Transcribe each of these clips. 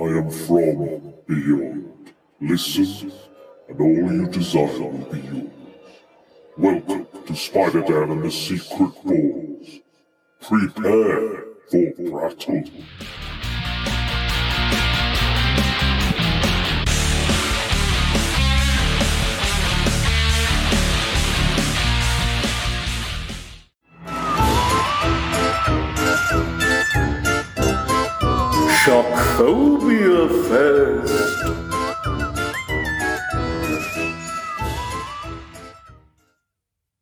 I am from beyond. Listen, and all you desire will be yours. Welcome to Spider-Dan and the Secret Balls. Prepare for battle. Shockphobia Fest.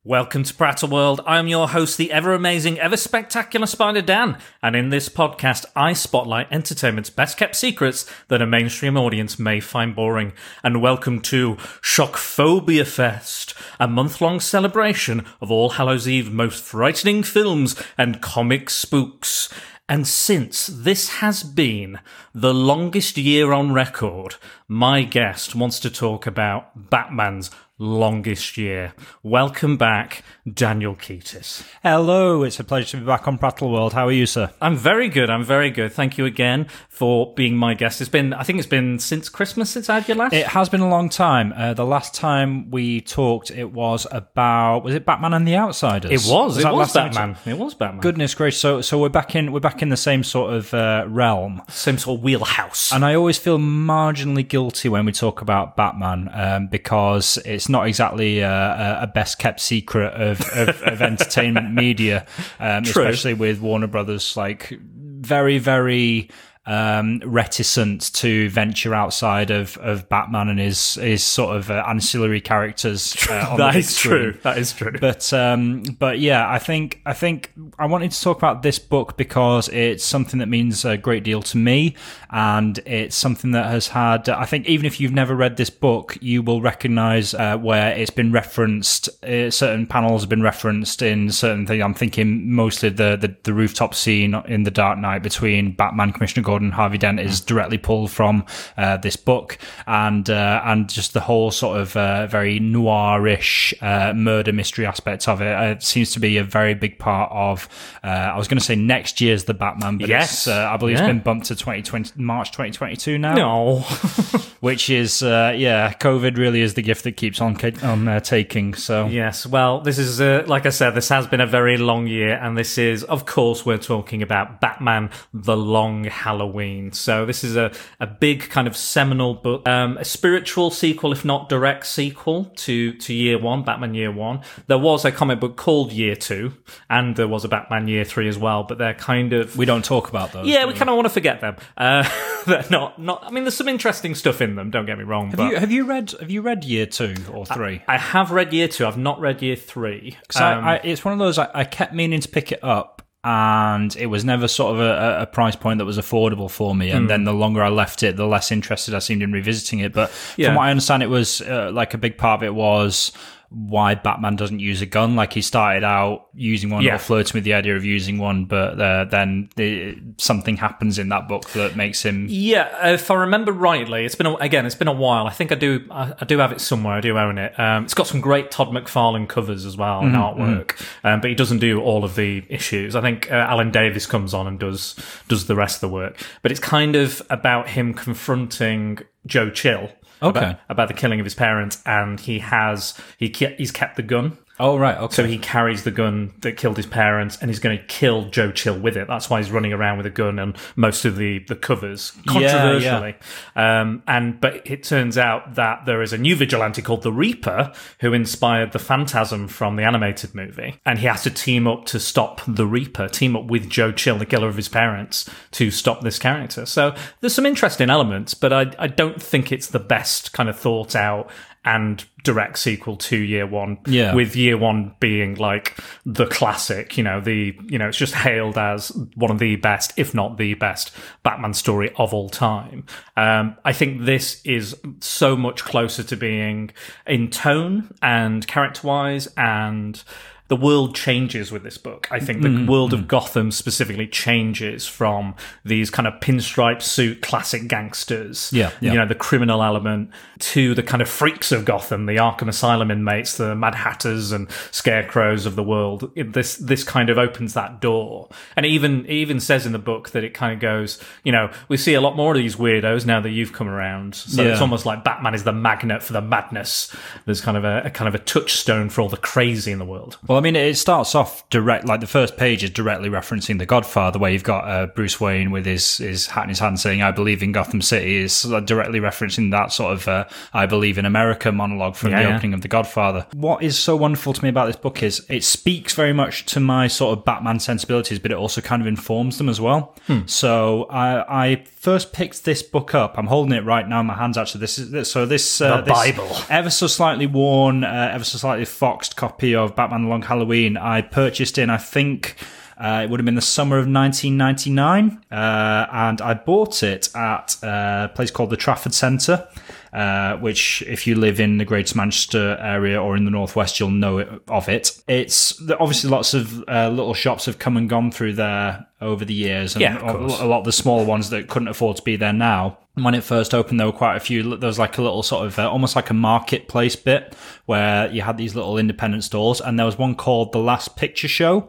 Welcome to Prattle World. I am your host, the ever amazing, ever spectacular Spider Dan, and in this podcast, I spotlight entertainment's best kept secrets that a mainstream audience may find boring. And welcome to Shockphobia Fest, a month long celebration of All Hallows Eve most frightening films and comic spooks. And since this has been the longest year on record, my guest wants to talk about Batman's longest year. Welcome back, Daniel Keatis. Hello, it's a pleasure to be back on Prattle World. How are you, sir? I'm very good. I'm very good. Thank you again for being my guest. It's been, I think it's been since Christmas since I had you last. It has been a long time. Uh, the last time we talked, it was about was it Batman and the Outsiders? it was. It was last time Batman. It was Batman. Goodness gracious! So, so we're back in we're back in the same sort of uh, realm. Same sort of wheelhouse. And I always feel marginally guilty when we talk about Batman um, because it's not exactly uh, a, a best kept secret of, of, of entertainment media, um, especially with Warner Brothers, like very, very um, reticent to venture outside of, of Batman and his his sort of uh, ancillary characters. Uh, that is true. That is true. But um, but yeah, I think I think I wanted to talk about this book because it's something that means a great deal to me, and it's something that has had. I think even if you've never read this book, you will recognise uh, where it's been referenced. Uh, certain panels have been referenced in certain things. I'm thinking mostly the, the the rooftop scene in the Dark Knight between Batman, Commissioner Gordon, and Harvey Dent is directly pulled from uh, this book, and uh, and just the whole sort of uh, very noirish uh, murder mystery aspect of it uh, seems to be a very big part of. Uh, I was going to say next year's the Batman, but Yes. uh, I believe Yeah. it's been bumped to 2020 March 2022 now, no. which is uh, yeah, COVID really is the gift that keeps on on uh, taking. So Yes, well, this is, uh, like I said, this has been a very long year, and this is, of course, we're talking about Batman The Long Halloween. So, this is a, a big kind of seminal book, um, a spiritual sequel, if not direct sequel to, to Year One, Batman Year One. There was a comic book called Year Two, and there was a Batman Year Three as well, but they're kind of. we don't talk about those. yeah, do we kind of want to forget them. Uh, they're not, not. I mean, there's some interesting stuff in them. Don't get me wrong. Have you have you read have you read year two or three? I have read year two. I've not read year three. 'Cause I- Um, I, it's one of those I, I kept meaning to pick it up, and it was never sort of a, a price point that was affordable for me. And then the longer I left it, the less interested I seemed in revisiting it. But Yeah. from what I understand, it was uh, like a big part of it was why Batman doesn't use a gun. Like he started out using one Yeah. or flirting with the idea of using one, but uh, then the, something happens in that book that makes him. Yeah, if I remember rightly, it's been a, again, it's been a while. I think I do, I, I do have it somewhere. I do own it. Um, it's got some great Todd McFarlane covers as well and artwork, um, but he doesn't do all of the issues. I think uh, Alan Davis comes on and does does the rest of the work. But it's kind of about him confronting Joe Chill. Okay. About, about the killing of his parents, and he has he ke- he's kept the gun. Oh right, okay. So he carries the gun that killed his parents, and he's going to kill Joe Chill with it. That's why he's running around with a gun and most of the the covers, controversially. Um, and but it turns out that there is a new vigilante called the Reaper who inspired the Phantasm from the animated movie, and he has to team up to stop the Reaper, team up with Joe Chill, the killer of his parents, to stop this character. So there's some interesting elements, but I I don't think it's the best kind of thought out and direct sequel to year one Yeah. with year one being like the classic you know the you know it's just hailed as one of the best if not the best batman story of all time um, i think this is so much closer to being in tone and character wise and the world changes with this book. I think the Mm-hmm. world of Gotham specifically changes from these kind of pinstripe suit classic gangsters, Yeah, yeah. you know, the criminal element, to the kind of freaks of Gotham, the Arkham Asylum inmates, the Mad Hatters and Scarecrows of the world. It- This this kind of opens that door, and it even it even says in the book that it kind of goes, you know, we see a lot more of these weirdos now that you've come around. So Yeah. it's almost like Batman is the magnet for the madness. There's kind of a, a kind of a touchstone for all the crazy in the world. Well, I mean, it starts off direct, like the first page is directly referencing The Godfather, where you've got uh, Bruce Wayne with his, his hat in his hand saying, I believe in Gotham City, is directly referencing that sort of uh, I believe in America monologue from Yeah, the yeah. opening of The Godfather. What is so wonderful to me about this book is it speaks very much to my sort of Batman sensibilities, but it also kind of informs them as well. Hmm. So I, I first picked this book up. I'm holding it right now in my hands, actually. This is this, so this, uh, The this Bible. ever so slightly worn, uh, ever so slightly foxed copy of Batman The Long Halloween. I purchased in, I think. Uh, it would have been the summer of 1999, uh, and I bought it at a place called the Trafford Centre, uh, which, if you live in the Greater Manchester area or in the Northwest, you'll know it, of it. It's obviously lots of uh, little shops have come and gone through there over the years, and Yeah, a lot of the smaller ones that couldn't afford to be there now. When it first opened, there were quite a few. There was like a little sort of uh, almost like a marketplace bit where you had these little independent stores, and there was one called the Last Picture Show,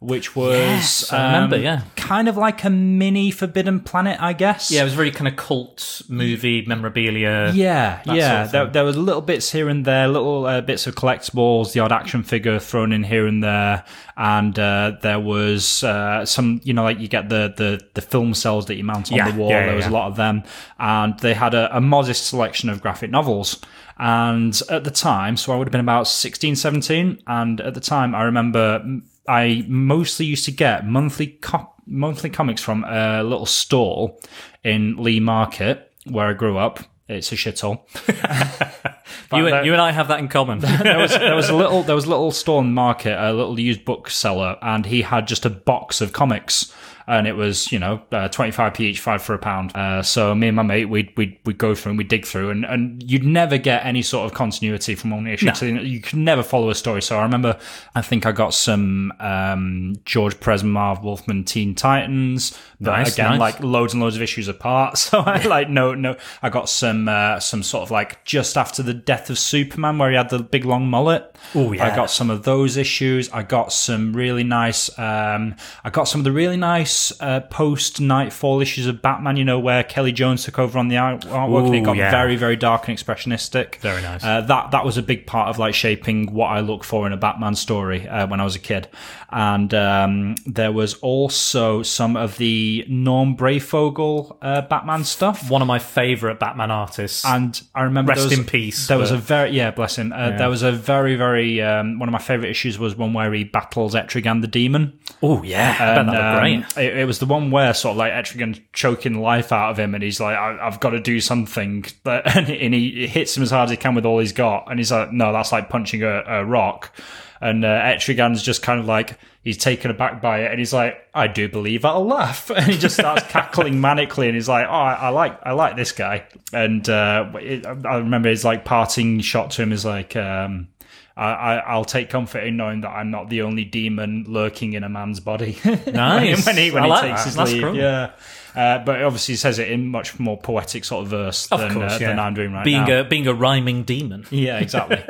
which was Yes, I remember, um, yeah. kind of like a mini Forbidden Planet, I guess. Yeah, it was very kind of cult movie memorabilia. Yeah, yeah. sort of there, there was little bits here and there, little uh, bits of collectibles, the odd action figure thrown in here and there, and uh, there was uh, some, you know, like you get the the, the film cells that you mount on Yeah, the wall. yeah, there was yeah. a lot of them, and they had a, a modest selection of graphic novels. And at the time, so I would have been about 16, 17, and at the time, I remember I mostly used to get monthly cop- monthly comics from a little stall in Leigh Market where I grew up. It's a shithole. You, there- you and I have that in common. there was there was a little there was a little store in the market, a little used bookseller, and he had just a box of comics. And it was, you know, uh, 25p each, five for a pound. Uh, so me and my mate, we'd, we'd, we'd go through and we'd dig through, and, and you'd never get any sort of continuity from one issue. So you could never follow a story. So I remember, I think I got some um, George Perez, Marv Wolfman Teen Titans. But Nice, again, nice. like loads and loads of issues apart. So I like no no. I got some uh, some sort of like just after the death of Superman, where he had the big long mullet. Oh, yeah. I got some of those issues. I got some really nice. Um, I got some of the really nice uh, post Knightfall issues of Batman. You know where Kelly Jones took over on the art- artwork, and it got yeah. very very dark and expressionistic. Very nice. Uh, that that was a big part of like shaping what I look for in a Batman story uh, when I was a kid. And um, there was also some of the Norm Breyfogle uh, Batman stuff. One of my favourite Batman artists. And I remember Rest was- in peace, There was a very yeah, bless him. Uh, There was a very very um, one of my favorite issues was one where he battles Etrigan the demon. oh, yeah. And, that looked um, great. It, it was the one where sort of like Etrigan choking life out of him, and he's like, I, "I've got to do something," but, and, and he hits him as hard as he can with all he's got, and he's like, "No, that's like punching a, a rock." And uh, Etrigan's just kind of like he's taken aback by it, and he's like, "I do believe I'll laugh," and he just starts cackling manically, and he's like, "Oh, I, I like I like this guy." And uh, it, I remember his like parting shot to him is like. Um, I, I, I'll take comfort in knowing that I'm not the only demon lurking in a man's body. Nice. when he when I he like takes that. his That's leave, cool. yeah. Uh, but obviously, he says it in much more poetic sort of verse Of than, course, uh, yeah. than I'm doing right being now. a being a rhyming demon. Yeah, exactly.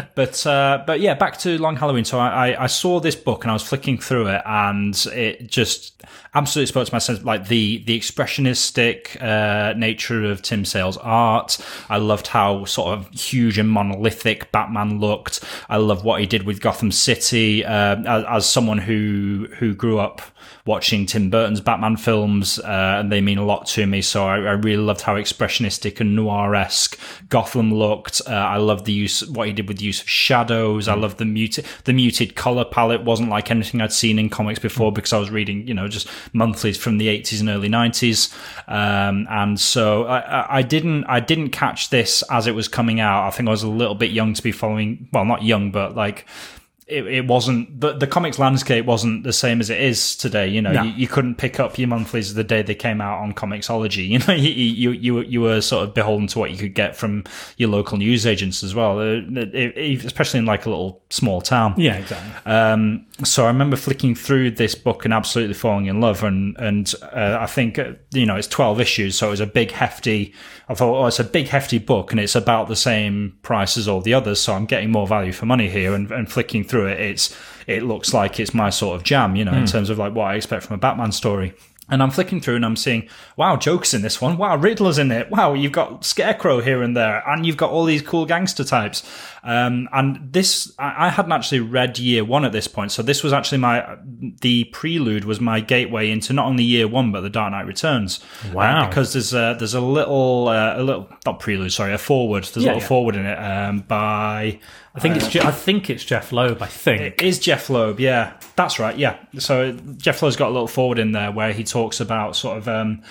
but uh, but yeah, back to Long Halloween. So I, I, I saw this book and I was flicking through it, and it just absolutely spoke to my sense, like the the expressionistic uh, nature of Tim Sale's art. I loved how sort of huge and monolithic Batman looked. I love what he did with Gotham City. Uh, as, as someone who who grew up watching Tim Burton's Batman films, uh, and they mean a lot to me. So I, I really loved how expressionistic and noir-esque Gotham looked. Uh, I loved the use, what he did with the use of shadows. I loved the muted, the muted color palette wasn't like anything I'd seen in comics before because I was reading, you know, just monthlies from the 80s and early 90s. Um, and so I, I- I didn't, I didn't catch this as it was coming out. I think I was a little bit young to be following, well, not young, but like, it, it wasn't the, the comics landscape wasn't the same as it is today. You know, No. you, you couldn't pick up your monthlies the day they came out on Comixology. You know, you, you you you were sort of beholden to what you could get from your local news agents as well, uh, it- it- especially in like a little small town. Yeah, exactly. Um, so I remember flicking through this book and absolutely falling in love. And and uh, I think uh, you know it's twelve issues, so it was a big hefty. I thought, oh, it's a big hefty book, and it's about the same price as all the others, so I'm getting more value for money here. And, and flicking through it, it's it looks like it's my sort of jam, you know, in hmm. terms of like what I expect from a Batman story. And I'm flicking through and I'm seeing, wow, jokes in this one. Wow, Riddler's in it. Wow, you've got Scarecrow here and there, and you've got all these cool gangster types. Um, and this, I, I hadn't actually read year one at this point, so this was actually my the prelude was my gateway into not only year one but the Dark Knight Returns. Wow. Uh, because there's a there's a little uh, a little not prelude, sorry, a forward. There's a Yeah, little yeah. forward in it um, by I think it's Je- I think it's Jeph Loeb. I think. it is Jeph Loeb, yeah, that's right, yeah. So Jeph Loeb's got a little forward in there where he talks about sort of um,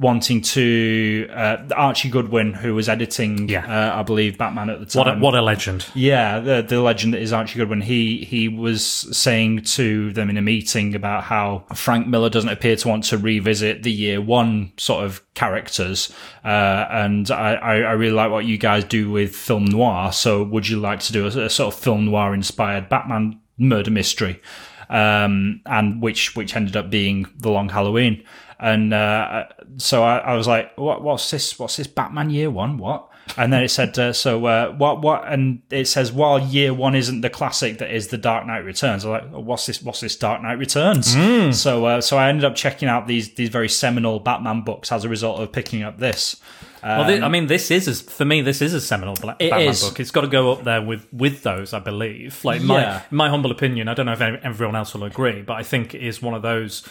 wanting to uh, Archie Goodwin, who was editing, Yeah. uh, I believe, Batman at the time. what a, what a legend. Yeah, the the legend that is Archie Goodwin. He he was saying to them in a meeting about how Frank Miller doesn't appear to want to revisit the year one sort of characters, uh, and I, I I really like what you guys do with film noir. So would you like to do a, a sort of film noir inspired Batman murder mystery? Um, and which which ended up being the Long Halloween. And uh, so I, I was like, what, what's this? What's this Batman Year One? What? And then it said, uh, so uh, what? What? And it says, while Year One isn't the classic that is the Dark Knight Returns. I'm like, oh, what's this? What's this Dark Knight Returns? So, uh, so I ended up checking out these these very seminal Batman books as a result of picking up this. Well, thi- I mean, this is a, for me. This is a seminal It Batman is. book. It's got to go up there with with those, I believe. Like my Yeah. in my humble opinion, I don't know if everyone else will agree, but I think it is one of those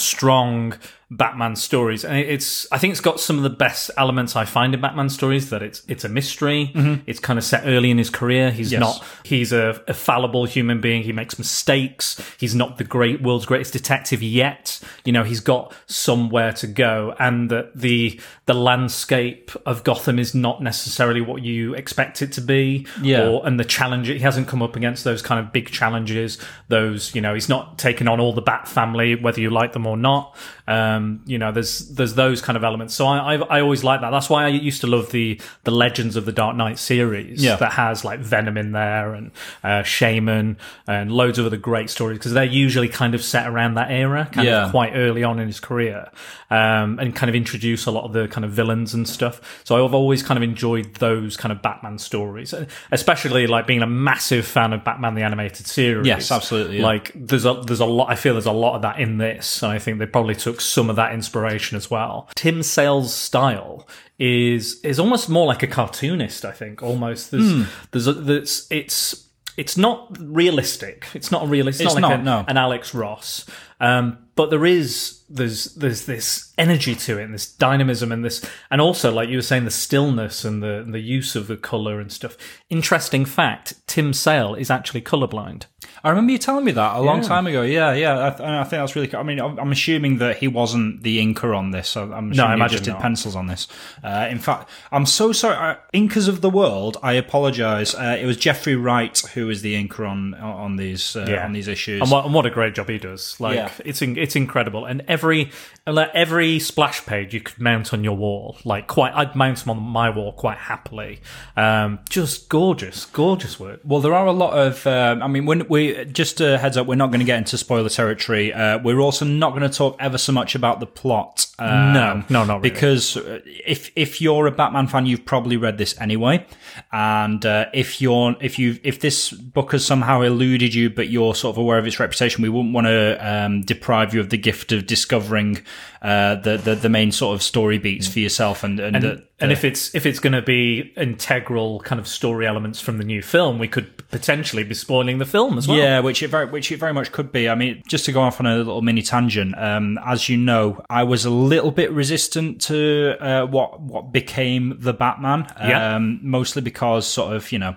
strong Batman stories, and it's. I think it's got some of the best elements I find in Batman stories. That it's it's a mystery. It's kind of set early in his career. He's Mm-hmm. Yes. not. He's a, a fallible human being. He makes mistakes. He's not the great world's greatest detective yet. You know, he's got somewhere to go, and that the the landscape of Gotham is not necessarily what you expect it to be. Yeah. Or, and the challenge he hasn't come up against those kind of big challenges. Those you know, he's not taken on all the Bat family, whether you like them or not. Um, you know, there's there's those kind of elements. So I I, I always like that. That's why I used to love the the Legends of the Dark Knight series. Yeah. That has like Venom in there and uh, Shaman and loads of other great stories because they're usually kind of set around that era, kind Yeah. of quite early on in his career, um, and kind of introduce a lot of the kind of villains and stuff. So I've always kind of enjoyed those kind of Batman stories, especially like being a massive fan of Batman the animated series. Yes, absolutely, yeah. Like there's a there's a lot. I feel there's a lot of that in this, and I think they probably took some of that inspiration as well. Tim Sale's style is is almost more like a cartoonist. I think almost there's Hmm. there's a, there's it's it's not realistic. It's not a realistic. It's, It's not like a- no. an Alex Ross. Um, but there is there's there's this energy to it and this dynamism and this and also like you were saying the stillness and the and the use of the color and stuff. Interesting fact: Tim Sale is actually colorblind. I remember you telling me that a long Yeah. time ago. Yeah, yeah. I, th- I think that's really cool. I mean, I'm I'm assuming that he wasn't the inker on this. So I'm assuming I he imagine just did not. pencils on this. Uh, in fact, I'm so sorry. Uh, Inkers of the world, I apologize. Uh, it was Jeffrey Wright who was the inker on on these uh, on these issues. And what, and what a great job he does! Like Yeah. It's in, it's incredible. And every every splash page you could mount on your wall, like quite I'd mount them on my wall quite happily. Um, just gorgeous, gorgeous work. Well, there are a lot of. Um, I mean, when we just a heads up, we're not going to get into spoiler territory. Uh, we're also not going to talk ever so much about the plot. Um, No, no, not really. Because uh, if if you're a Batman fan, you've probably read this anyway. And uh, if you're if you if this book has somehow eluded you, but you're sort of aware of its reputation, we wouldn't want to um, deprive you of the gift of discovering uh, the, the the main sort of story beats for yourself. And and, and, the, and if it's if it's going to be integral kind of story elements from the new film, we could potentially be spoiling the film as well. Yeah, which it very, which it very much could be. I mean, just to go off on a little mini tangent, um, as you know, I was a little bit resistant to uh, what what became the Batman. Yeah. Um, mostly because sort of you know.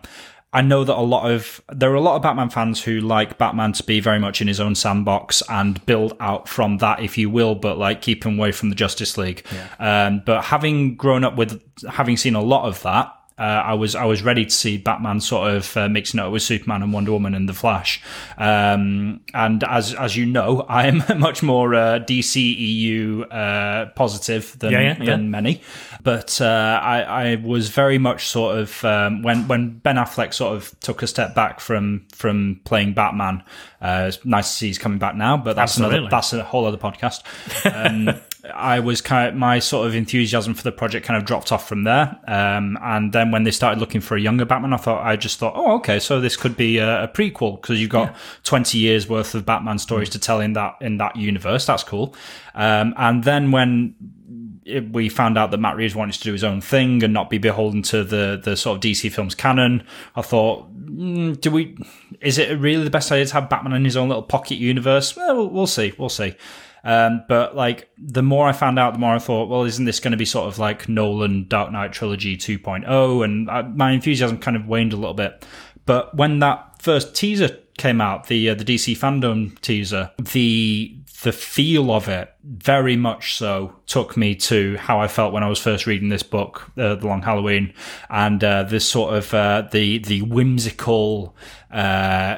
I know that a lot of there are a lot of Batman fans who like Batman to be very much in his own sandbox and build out from that, if you will, but like keep him away from the Justice League. Um, but having grown up with having seen a lot of that, uh, I was I was ready to see Batman sort of uh, mixing it up with Superman and Wonder Woman and the Flash. Um, and as as you know, I am much more uh, DC EU uh, positive than Yeah, yeah, yeah. than many. But uh, I, I was very much sort of um, when when Ben Affleck sort of took a step back from from playing Batman. Uh, it's nice to see he's coming back now, but that's Absolutely. another that's a whole other podcast. Um, I was kind of my sort of enthusiasm for the project kind of dropped off from there. Um, and then when they started looking for a younger Batman, I thought I just thought, oh, okay, so this could be a, a prequel because you've got twenty years worth of Batman stories to tell in that in that universe. That's cool. Um, and then when it- we found out that Matt Reeves wanted to do his own thing and not be beholden to the the sort of DC films canon. I thought, mm, do we? Is it really the best idea to have Batman in his own little pocket universe? Well, we'll, we'll see. We'll see. Um, but like the more I found out, the more I thought, well, isn't this going to be sort of like Nolan Dark Knight trilogy 2.0? And I, my enthusiasm kind of waned a little bit. But when that first teaser came out, the uh, the DC fandom teaser, the the feel of it very much so took me to how I felt when I was first reading this book, uh, The Long Halloween, and uh, this sort of uh, the the whimsical, uh,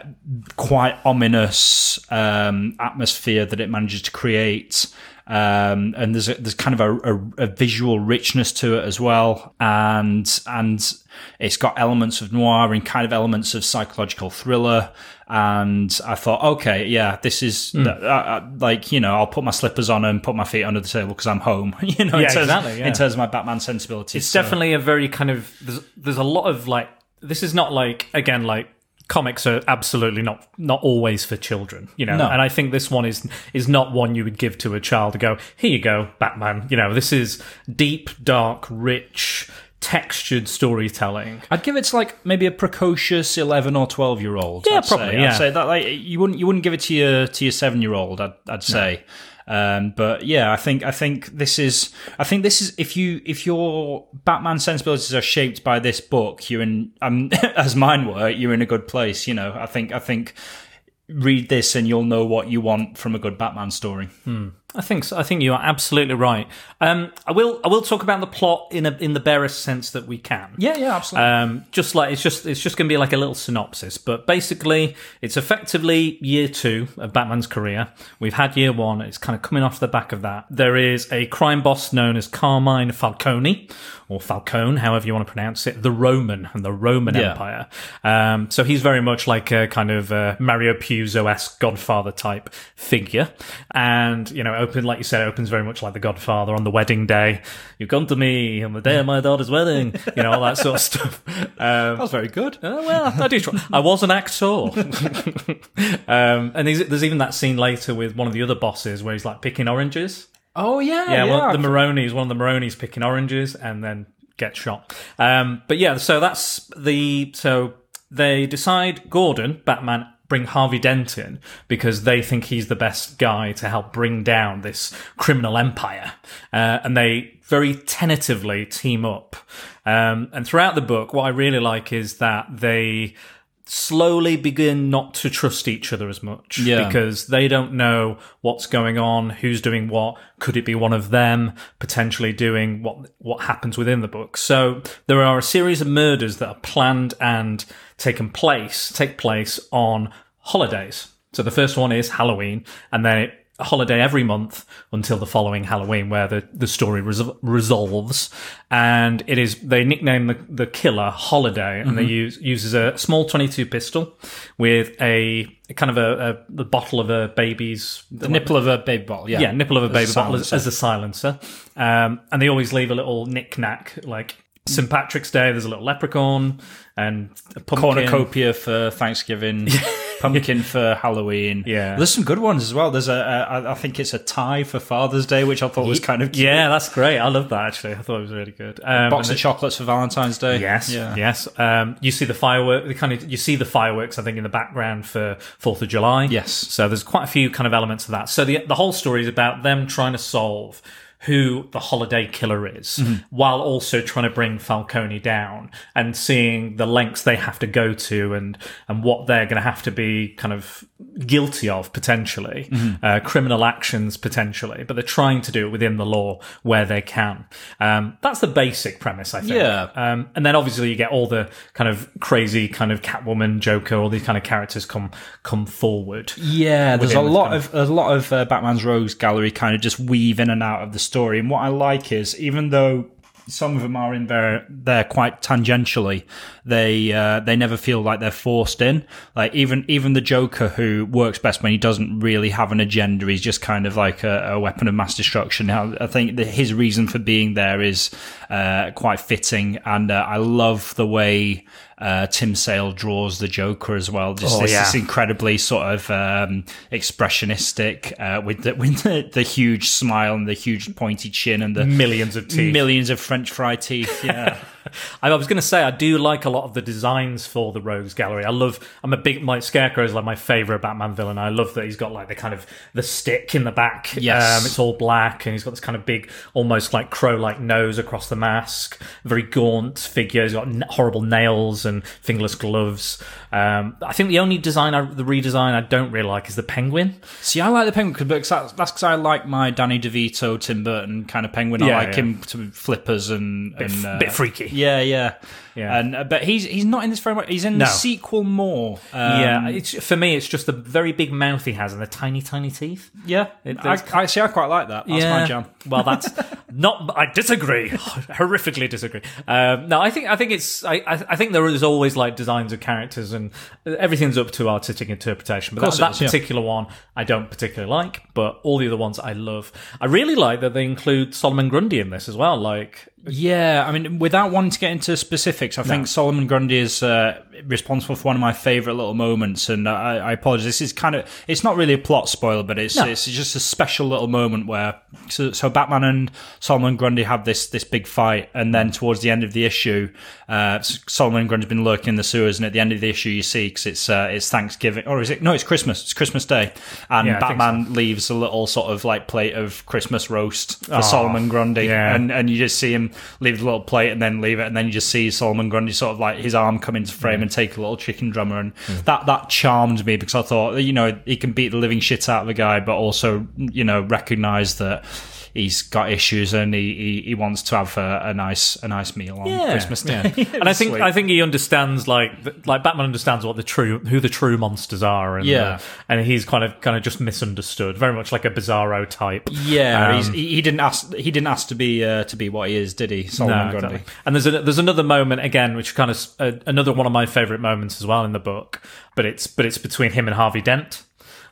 quite ominous um, atmosphere that it manages to create. Um, and there's a, there's kind of a, a, a visual richness to it as well, and and it's got elements of noir and kind of elements of psychological thriller. And I thought, okay, yeah, this is Hmm. uh, uh, like you know, I'll put my slippers on and put my feet under the table because I'm home. you know, in terms, exactly, yeah. in terms of my Batman sensibilities. It's So- definitely a very kind of there's, there's a lot of like this is not like again like comics are absolutely not not always for children you know No. and i think this one is is not one you would give to a child to go here you go batman you know this is deep dark rich textured storytelling I'd give it to like maybe a precocious eleven or twelve year old. Yeah, I'd say. probably, yeah. I'd say that like you wouldn't you wouldn't give it to your to your seven year old. I'd, I'd say. Um, but yeah, I think I think this is I think this is if you if your Batman sensibilities are shaped by this book, you're in um, as mine were, you're in a good place. You know, I think I think read this and you'll know what you want from a good Batman story. I think so. I think you are absolutely right. Um, I will. I will talk about the plot in a in the barest sense that we can. Yeah, yeah, absolutely. Um, just like it's just it's just going to be like a little synopsis, but basically it's effectively year two of Batman's career. We've had year one; it's kind of coming off the back of that. There is a crime boss known as Carmine Falcone, or Falcone, however you want to pronounce it, the Roman and the Roman Yeah. Empire. Um, so he's very much like a kind of uh, Mario Puzo esque Godfather type figure, and you know, open like you said, it opens very much like the Godfather on the wedding day. You've come to me on the day of my daughter's wedding, you know, all that sort of stuff. Um, was very good. Oh, well, I do try. I was an actor. um, and there's, there's even that scene later with one of the other bosses where he's like picking oranges. Oh yeah, Yeah, yeah. one, the Maroni's one of the Maroni's picking oranges and then gets shot. Um, but yeah, so that's the so they decide Gordon, Batman, bring Harvey Dent in because they think he's the best guy to help bring down this criminal empire, uh, and they very tentatively team up. Um, and throughout the book, what I really like is that they slowly begin not to trust each other as much Yeah. because they don't know what's going on, who's doing what. Could it be one of them potentially doing what what happens within the book? So there are a series of murders that are planned and taken place take place on holidays. So the first one is Halloween, and then it holiday every month until the following Halloween, where the, the story resol- resolves. And it is they nickname the, the killer Holiday, and they use uses a small twenty two pistol with a, a kind of a, a the bottle of a baby's the nipple of a baby bottle. Yeah, yeah, nipple of a As baby bottle as, as a silencer. Um, and they always leave a little knick knack, like St. Patrick's Day, there's a little leprechaun and a pumpkin. cornucopia for Thanksgiving, pumpkin for Halloween. Yeah. there's some good ones as well. There's a, a I think it's a tie for Father's Day, which I thought was kind of cute. Yeah, that's great. I love that actually. I thought it was really good. Um, box and of chocolates for Valentine's Day. Yes, yeah. yes. Um, you see the firework. The kind of you see the fireworks. I think in the background for Fourth of July. Yes. So there's quite a few kind of elements of that. So the the whole story is about them trying to solve who the holiday killer is, Mm-hmm. while also trying to bring Falcone down and seeing the lengths they have to go to and and what they're going to have to be kind of guilty of potentially, Mm-hmm. uh, criminal actions potentially, but they're trying to do it within the law where they can. Um, that's the basic premise, I think. Yeah. Um, and then obviously you get all the kind of crazy kind of Catwoman, Joker, all these kind of characters come come forward. Yeah, there's a lot of there's a lot of uh, Batman's rogues gallery kind of just weave in and out of the story. And what I like is even though some of them are in there there quite tangentially, they uh, they never feel like they're forced in. Like even even the Joker who works best when he doesn't really have an agenda, he's just kind of like a, a weapon of mass destruction. I think that his reason for being there is uh, quite fitting, and uh, I love the way. Uh, Tim Sale draws the Joker as well. Just Oh, this, yeah. this incredibly sort of um, expressionistic uh, with the with the, the huge smile and the huge pointy chin and the Millions of teeth. millions of French fry teeth. Yeah, I was going to say I do like a lot of the designs for the Rogues Gallery. I love. I'm a big like Scarecrow is like my favorite Batman villain. I love that he's got like the kind of the stick in the back. Yes. um, it's all black and he's got this kind of big, almost like crow-like nose across the mask. Very gaunt figure. He's got n- horrible nails and fingerless gloves. Um, I think the only design, I, the redesign I don't really like is the penguin. see, I like the penguin because that's because I like my Danny DeVito, Tim Burton kind of penguin. I like yeah. him to flippers and Bit, and uh, bit freaky. Yeah, yeah, Yeah. And uh, but he's he's not in this very much. He's in No. the sequel more. Um, yeah, it's for me. It's just the very big mouth he has and the tiny, tiny teeth. yeah. It- I, I see. I quite like that. That's my jam. Well, that's not. I disagree. Horrifically disagree. Um, no, I think I think it's. I, I I think there is always like designs of characters and everything's up to artistic interpretation. But course that, it that is, yeah. particular one I don't particularly like. But all the other ones I love. I really like that they include Solomon Grundy in this as well. Like Yeah, I mean, without wanting to get into specifics, I think Solomon Grundy is uh, responsible for one of my favorite little moments, and I, I apologize. This is kind of it's not really a plot spoiler, but it's No. it's just a special little moment where so, so Batman and Solomon Grundy have this this big fight, and then towards the end of the issue, uh, Solomon Grundy's been lurking in the sewers, and at the end of the issue, you see because it's uh, it's Thanksgiving or is it no? It's Christmas. It's Christmas Day, and Yeah, Batman leaves a little sort of like plate of Christmas roast for Solomon Grundy, yeah. and and you just see him leave the little plate and then leave it, and then you just see Solomon Grundy sort of like his arm come into frame and take a little chicken drummer, and hmm. that that charmed me because I thought you know he can beat the living shit out of a guy, but also you know recognize that. He's got issues and he, he, he wants to have a, a nice a nice meal on Christmas Day. yeah. and I think Sweet. I think he understands like th- like Batman understands what the true who the true monsters are, and Yeah. uh, and he's kind of kind of just misunderstood, very much like a Bizarro type. yeah, Um, he's, he, he didn't ask he didn't ask to be uh, to be what he is, did he? Solomon No, Grundy. exactly. And there's a, there's another moment again, which kind of uh, another one of my favorite moments as well in the book, but it's but it's between him and Harvey Dent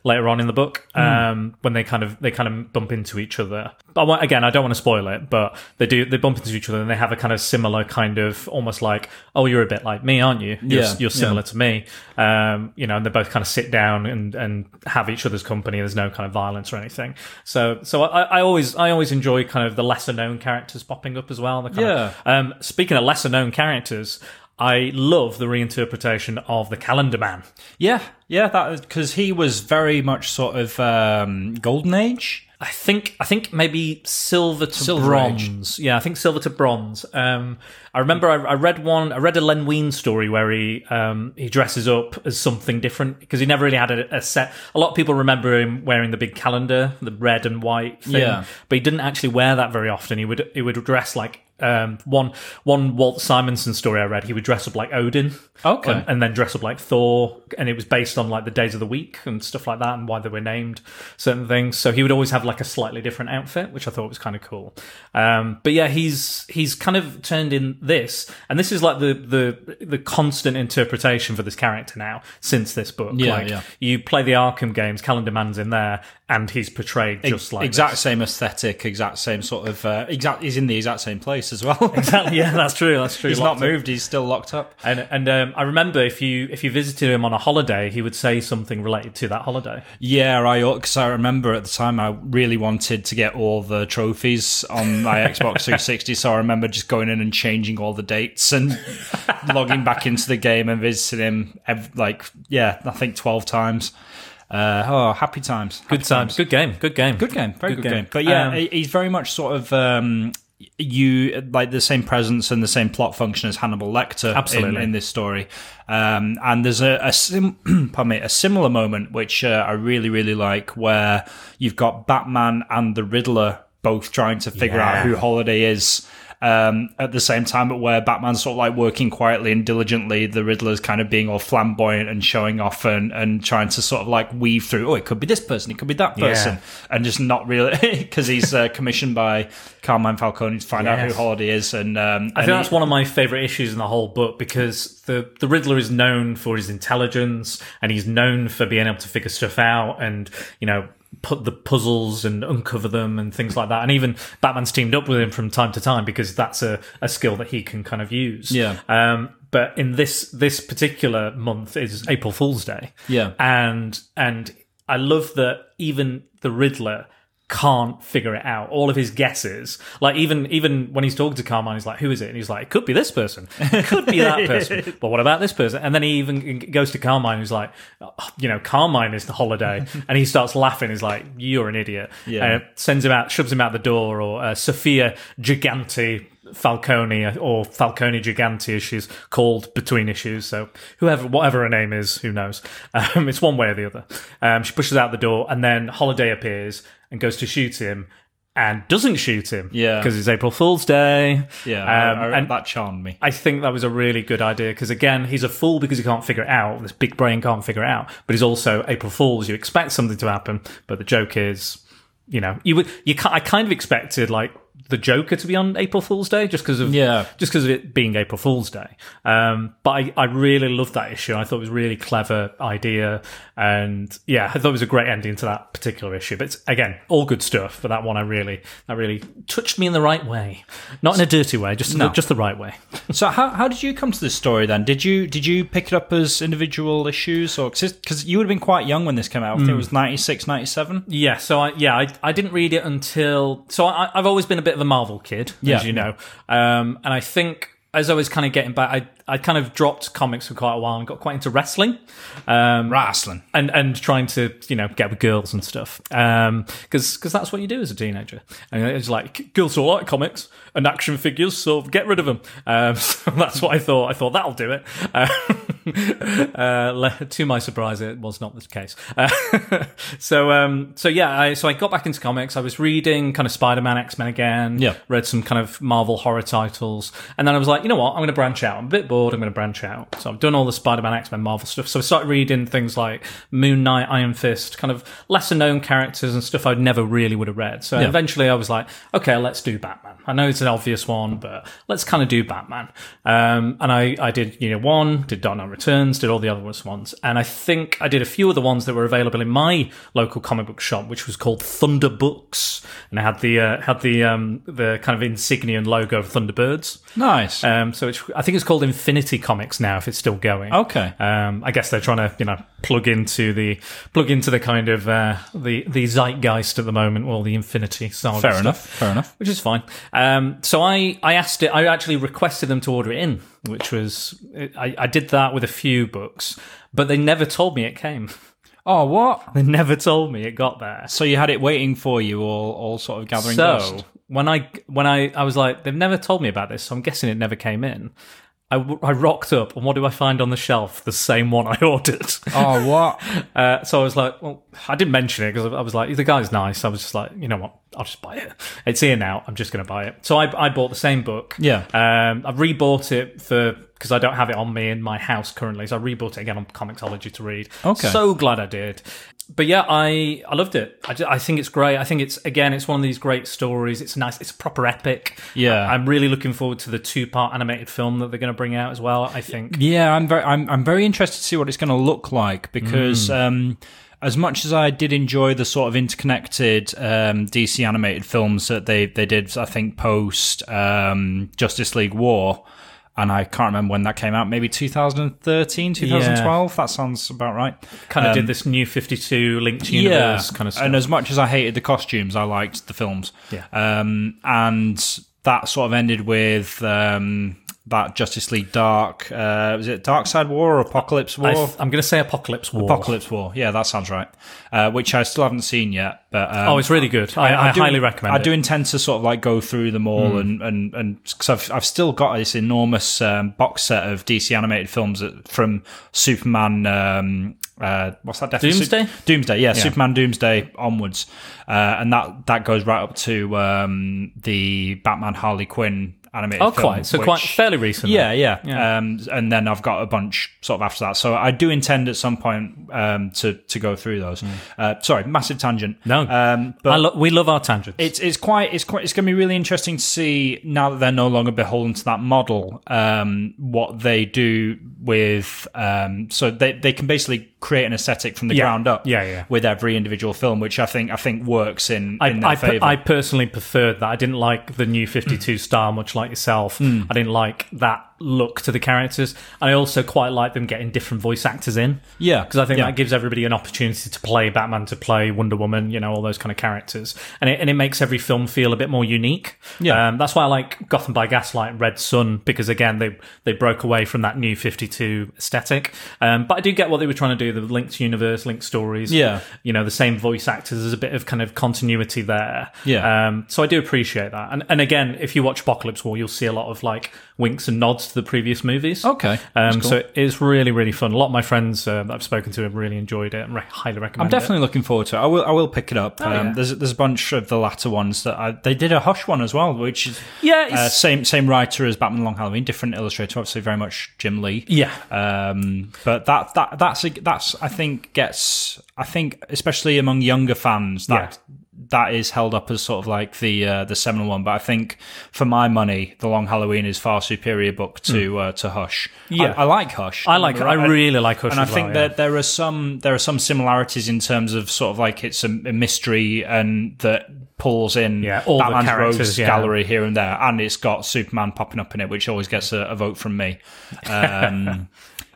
later on in the book um, when they kind of they kind of bump into each other. But again, I don't want to spoil it, but they do they bump into each other and they have a kind of similar kind of almost like oh you're a bit like me aren't you? You're, Yeah, you're similar yeah. to me. Um, you know and they both kind of sit down and and have each other's company. There's no kind of violence or anything. So so I, I always I always enjoy kind of the lesser known characters popping up as well. The kind of- um, speaking of lesser known characters, I love the reinterpretation of the Calendar Man. Yeah, yeah, that because he was very much sort of um, golden age. I think I think maybe silver to Silver Age. bronze. Yeah, I think silver to bronze. Um, I remember I, I read one. I read a Len Wein story where he um, he dresses up as something different because he never really had a, a set. A lot of people remember him wearing the big calendar, the red and white thing, Yeah. but he didn't actually wear that very often. He would he would dress like. Um, one one Walt Simonson story I read, he would dress up like Odin, Okay. and, and then dress up like Thor, and it was based on like the days of the week and stuff like that, and why they were named certain things. So he would always have like a slightly different outfit, which I thought was kind of cool. Um, but yeah, he's he's kind of turned in this, and this is like the the the constant interpretation for this character now since this book. Yeah, like, yeah. You play the Arkham games, Calendar Man's in there, and he's portrayed just like exact this. same aesthetic, exact same sort of uh, exact. He's in the exact same place as well. Exactly. Yeah, that's true. That's true. he's not Locked up. moved. He's still locked up. And and um, I remember if you if you visited him on a holiday, he would say something related to that holiday. Yeah, I because I remember at the time I really wanted to get all the trophies on my Xbox 360, so I remember just going in and changing all the dates and logging back into the game and visiting him ev- like yeah, I think 12 times. Uh, oh, happy times. Happy Good times. Good game. Good game. Good game, very Good good, game. game. But yeah, Um, he's very much sort of um, you like the same presence and the same plot function as Hannibal Lecter Absolutely. in, in this story. Um, and there's a, a sim- pardon me, a similar moment which uh, I really really like where you've got Batman and the Riddler both trying to figure Yeah. out who Holiday is. Um, at the same time, but where Batman's sort of like working quietly and diligently, the Riddler's kind of being all flamboyant and showing off and, and trying to sort of like weave through. Oh, it could be this person, it could be that Yeah. person, and just not really because he's uh, commissioned by Carmine Falcone to find out who Holiday is. And um, I think that's one of my favorite issues in the whole book because the the Riddler is known for his intelligence and he's known for being able to figure stuff out and you know put the puzzles and uncover them and things like that. And even Batman's teamed up with him from time to time because that's a, a skill that he can kind of use. Yeah. Um, but in this this particular month is April Fool's Day. Yeah. And and I love that even the Riddler can't figure it out. All of his guesses, like even even when he's talking to Carmine, he's like, "Who is it?" And he's like, "It could be this person, it could be that person." but what about this person? And then he even goes to Carmine, who's like, "Oh, "You know, Carmine is the holiday," and he starts laughing. He's like, "You're an idiot." Yeah. Uh, sends him out, shoves him out the door, or uh, Sofia Gigante. Falcone or Falcone Gigante as she's called between issues. So whoever, whatever her name is, who knows? Um, it's one way or the other. Um, she pushes out the door and then Holiday appears and goes to shoot him and doesn't shoot him. Yeah. Because it's April Fool's Day. yeah, Um, I- I- and that charmed me. I think that was a really good idea because again, he's a fool because he can't figure it out. This big brain can't figure it out, but he's also April Fools. You expect something to happen, but the joke is, you know, you would you. I kind of expected like the Joker to be on April Fool's Day just because of Yeah. just because of it being April Fool's Day. Um, but I, I really loved that issue. I thought it was a really clever idea, and yeah, I thought it was a great ending to that particular issue. But it's, again, all good stuff. But that one, I really that really touched me in the right way, not in a dirty way, just No. just the right way. So how, how did you come to this story then? Did you did you pick it up as individual issues or because you would have been quite young when this came out? I think it was 96, 97? Yeah, so I yeah I, I didn't read it until so I, I've always been a bit of a Marvel kid, Yeah. as you know, um, and I think as I was kind of getting back, I I kind of dropped comics for quite a while and got quite into wrestling, um, Wrestling. and and trying to you know get with girls and stuff, because because that's what you do as a teenager, and it's like girls all like comics and action figures, so get rid of them. Um, so that's what I thought. I thought that'll do it. Uh, uh, to my surprise, it was not the case. Uh, so, um, so yeah, I, so I got back into comics. I was reading kind of Spider-Man, X-Men again. Yeah. Read some kind of Marvel horror titles, and then I was like, you know what? I'm going to branch out. I'm a bit bored. I'm going to branch out. So I've done all the Spider-Man, X-Men, Marvel stuff. So I started reading things like Moon Knight, Iron Fist, kind of lesser known characters and stuff I'd never really would have read. So Yeah. eventually, I was like, okay, let's do Batman. I know it's an obvious one, but let's kind of do Batman. Um, and I, I did, you know, one, did Dark Knight Returns, did all the other ones. And I think I did a few of the ones that were available in my local comic book shop, which was called Thunder Books. And it had the, uh, had the, um, the kind of insignia and logo of Thunderbirds. Nice. Um, so it's, I think it's called Infinity Comics now, if it's still going. Okay. Um, I guess they're trying to, you know, plug into the plug into the kind of uh, the the zeitgeist at the moment, or the Infinity Saga. Fair stuff, enough. Fair enough. Which is fine. Um, so I I asked it. I actually requested them to order it in, which was I, I did that with a few books, but they never told me it came. Oh, what? They never told me it got there. So you had it waiting for you, all, all sort of gathering So dust. when I when I I was like, they've never told me about this, so I'm guessing it never came in. I, I rocked up, and what do I find on the shelf? The same one I ordered. Oh, what? Uh, so I was like, well, I didn't mention it because I was like, the guy's nice. I was just like, you know what? I'll just buy it. It's here now. I'm just going to buy it. So I, I bought the same book. Yeah. Um, I've rebought it for because I don't have it on me in my house currently. So I rebought it again on Comixology to read. Okay. So glad I did. But yeah, I I loved it. I, I think it's great. I think it's again, it's one of these great stories. It's nice. It's a proper epic. Yeah. I, am really looking forward to the two part animated film that they're going to bring out as well. I think. Yeah, I'm very, I'm, I'm very interested to see what it's going to look like because Mm. um, as much as I did enjoy the sort of interconnected um, DC animated films that they they did, I think post um, Justice League War, and I can't remember when that came out, maybe 2013, 2012. That sounds about right. Kind of Um, did this new 52 linked universe kind of stuff. And as much as I hated the costumes, I liked the films. Yeah. Um, and that sort of ended with um, that Justice League Dark. Uh, was it Darkseid War or Apokolips War? I I'm going to say Apokolips War. Apokolips War. Yeah, that sounds right. Uh, which I still haven't seen yet, but um, Oh, it's really good. I, I, do- highly recommend I it. Do intend to sort of like go through them all and and and because I've I've still got this enormous um, box set of DC animated films that, from Superman. Um, uh, what's that? Definitely Doomsday? Doomsday, yeah, Superman Doomsday onwards, uh, and that that goes right up to um, the Batman Harley Quinn animated. Oh, film, quite. So quite fairly recently. yeah, then. yeah. Um, and then I've got a bunch sort of after that. So I do intend at some point um, to to go through those. Uh, sorry, massive tangent. No. um, but I lo- we love our tangents. it's it's quite it's quite it's going to be really interesting to see now that they're no longer beholden to that model. Um, what they do with um, so they they can basically create an aesthetic from the Yeah. ground up. Yeah, yeah. With every individual film, which I think I think works in I, in their I, per- favor. I personally preferred that. I didn't like the new 52 style, much like yourself. Hmm. I didn't like that look to the characters. And I also quite like them getting different voice actors in. Yeah, Because I think yeah. that gives everybody an opportunity to play Batman, to play Wonder Woman, you know, all those kind of characters. And it, and it makes every film feel a bit more unique. Yeah. Um, that's why I like Gotham by Gaslight and Red Son, because again, they, they broke away from that new 52 aesthetic. Um, but I do get what they were trying to do, the linked universe, linked stories. Yeah. You know, the same voice actors, there's a bit of kind of continuity there. Yeah. Um, so I do appreciate that. And, and again, if you watch Apokolips War, you'll see a lot of like winks and nods to the previous movies. Okay. Um, cool. So it's really, really fun. A lot of my friends uh, that I've spoken to have really enjoyed it and re- highly recommend I'm definitely looking forward to it. I will. I will pick it up. um, Oh, yeah. There's there's a bunch of the latter ones that I, they did a Hush one as well, which is. Yeah, uh, same same writer as Batman Long Halloween, different illustrator, obviously very much Jim Lee. yeah. Um, but that that that's a, that's I think gets I think especially among younger fans that that is held up as sort of like the uh, the seminal one. But I think for my money, the Long Halloween is far superior book to uh, to Hush. Yeah. I, I like Hush. I like. I really like Hush. and I think well, that yeah. there are some there are some similarities in terms of sort of like it's a, a mystery and that pulls in Yeah, all the Batman's characters, yeah. gallery here and there, and it's got Superman popping up in it, which always gets a, a vote from me. Um,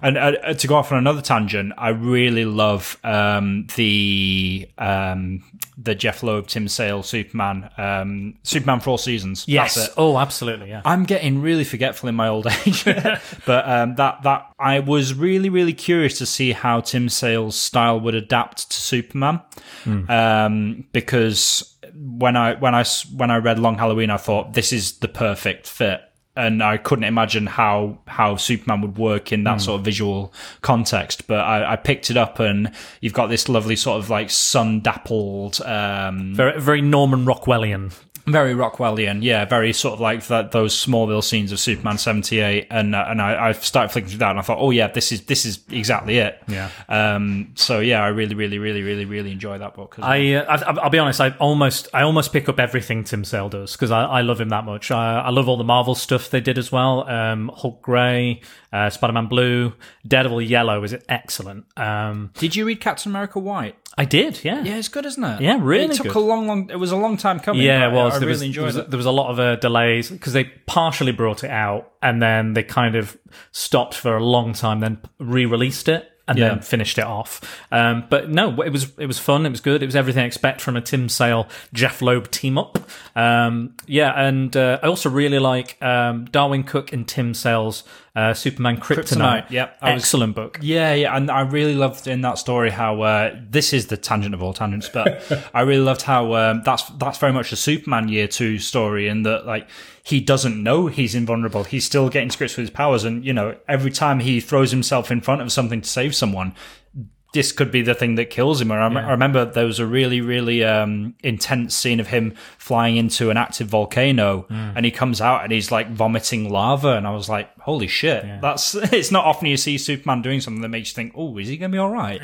and uh, to go off on another tangent, I really love um, the um, the Jeph Loeb, Tim Sale Superman, um, Superman for all seasons. Yes. Oh, absolutely. Yeah. I'm getting really forgetful in my old age, but um, that that I was really really curious to see how Tim Sale's style would adapt to Superman, um, because when I when I when I read Long Halloween, I thought this is the perfect fit. And I couldn't imagine how how Superman would work in that sort of visual context. But I, I picked it up, and you've got this lovely sort of like sun dappled, um, Very, very Norman Rockwellian. Very Rockwellian, yeah, very sort of like that those Smallville scenes of Superman seventy eight, and uh, and I, I started flicking through that, and I thought, oh yeah, this is this is exactly it. Yeah. Um. So yeah, I really, really, really, really, really enjoy that book. I, uh, I, I'll be honest. I almost, I almost pick up everything Tim Sale does because I, I love him that much. I, I love all the Marvel stuff they did as well. Um, Hulk Grey, uh, Spider Man Blue, Daredevil Yellow is excellent. Um, Did you read Captain America White? I did, yeah, Yeah, it's good, isn't it? Yeah, really It took good. a long, long. It was a long time coming. Yeah, it I- was. I, there really was, there enjoyed was, it. there was a lot of uh, delays because they partially brought it out and then they kind of stopped for a long time, then re-released it and Yeah. then finished it off. Um, but no, it was it was fun. It was good. It was everything I expect from a Tim Sale Jeph Loeb team up. Um, yeah, and uh, I also really like um, Darwyn Cooke and Tim Sale's uh, Superman Kryptonite. Kryptonite, yep. I was- excellent book. Yeah, yeah, and I really loved in that story how uh, this is the tangent of all tangents, but I really loved how um, that's that's very much a Superman year two story, in that like he doesn't know he's invulnerable. He's still getting scripts with his powers, and you know every time he throws himself in front of something to save someone. This could be the thing that kills him. I, rem- I remember there was a really, really um, intense scene of him flying into an active volcano, and he comes out and he's like vomiting lava, and I was like, "Holy shit!" That's it's not often you see Superman doing something that makes you think, "Oh, is he going to be all right?"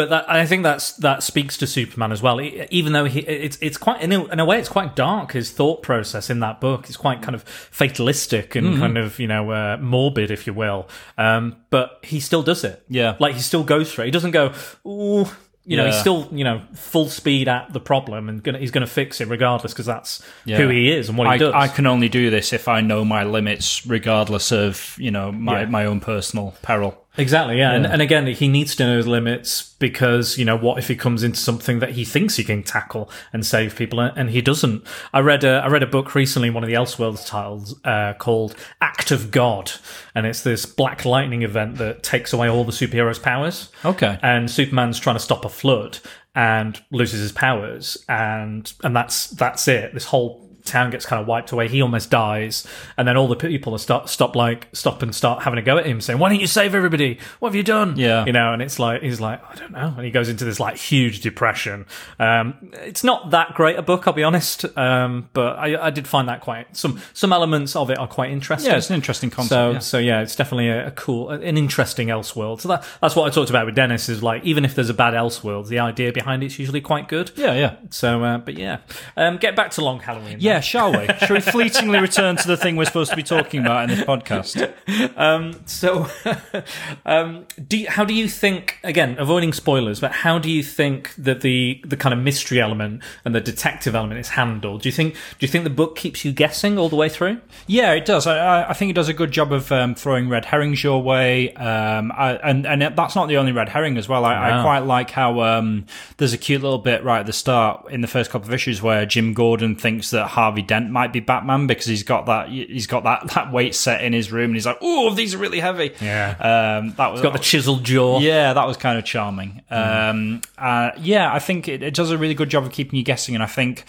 But that, I think that's that speaks to Superman as well. Even though he, it's it's quite in a, in a way, it's quite dark. His thought process in that book is quite kind of fatalistic and Mm-hmm. kind of you know uh, morbid, if you will. Um, but he still does it. Yeah. like he still goes for it. He doesn't go, ooh. You know, he's still you know full speed at the problem, and gonna, he's going to fix it regardless because that's Yeah. who he is and what he I, does. I can only do this if I know my limits, regardless of you know my, Yeah. my own personal peril. Exactly, yeah. And, and again, he needs to know his limits because, you know, what if he comes into something that he thinks he can tackle and save people and he doesn't? I read a, I read a book recently, one of the Elseworlds titles, uh, called Act of God. And it's this black lightning event that takes away all the superheroes' powers. Okay. And Superman's trying to stop a flood and loses his powers. And, and that's, that's it. This whole town gets kind of wiped away. He almost dies, and then all the people stop stop like stop and start having a go at him, saying, "Why don't you save everybody? What have you done?" Yeah. you know. And it's like he's like, "I don't know," and he goes into this like huge depression. Um, it's not that great a book, I'll be honest, um, but I, I did find that quite some some elements of it are quite interesting. Yeah, it's an interesting concept. So, yeah. so yeah, it's definitely a, a cool, an interesting Elseworld. So that, that's what I talked about with Dennis. Is like even if there's a bad Elseworld, the idea behind it's usually quite good. yeah, yeah. So, uh, but yeah, um, get back to Long Halloween. Yeah, shall we? Shall we fleetingly return to the thing we're supposed to be talking about in this podcast? So, um, do you, how do you think? Again, avoiding spoilers, but how do you think that the the kind of mystery element and the detective element is handled? Do you think do you think the book keeps you guessing all the way through? Yeah, it does. I- I, think it does a good job of um, throwing red herrings your way, um, I, and and that's not the only red herring as well. I, I quite like how um, there's a cute little bit right at the start in the first couple of issues where Jim Gordon thinks that Harvey Dent might be Batman because he's got that he's got that that weight set in his room, and he's like, "Oh, these are really heavy." Yeah. um, that was Got the chiseled jaw. Yeah, that was kind of charming. Um, uh, yeah, I think it, it does a really good job of keeping you guessing, and I think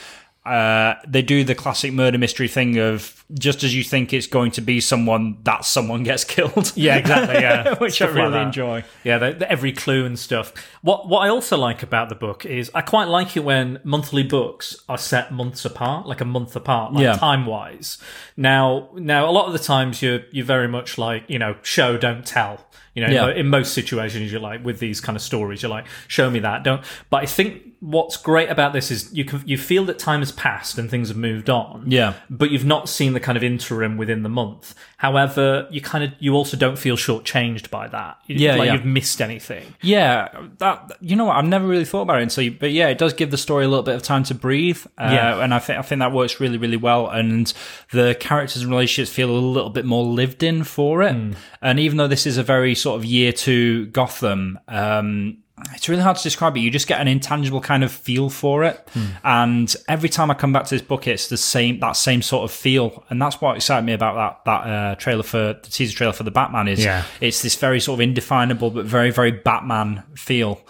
uh, they do the classic murder mystery thing of just as you think it's going to be someone, that someone gets killed. Yeah, exactly. Yeah, which Stuff I really that. enjoy. Yeah, the, the, every clue and stuff. What what I also like about the book is I quite like it when monthly books are set months apart, like a month apart, like Yeah. time wise. Now now a lot of the times you're you're very much like you know show don't tell. You know, Yeah. in most situations, you're like with these kind of stories, you're like, show me that. Don't. But I think what's great about this is you can you feel that time has passed and things have moved on. Yeah. But you've not seen the kind of interim within the month. However, you kind of you also don't feel shortchanged by that. Yeah, like yeah. you've missed anything. Yeah, that you know what I've never really thought about it until you, but yeah, it does give the story a little bit of time to breathe. Uh, Yeah. and I think I think that works really really well, and the characters and relationships feel a little bit more lived in for it. And even though this is a very sort of year two Gotham. Um, it's really hard to describe it. You just get an intangible kind of feel for it, and every time I come back to this book, it's the same that same sort of feel, and that's what excited me about that that uh, trailer for the teaser trailer for the Batman is Yeah. it's this very sort of indefinable but very very Batman feel.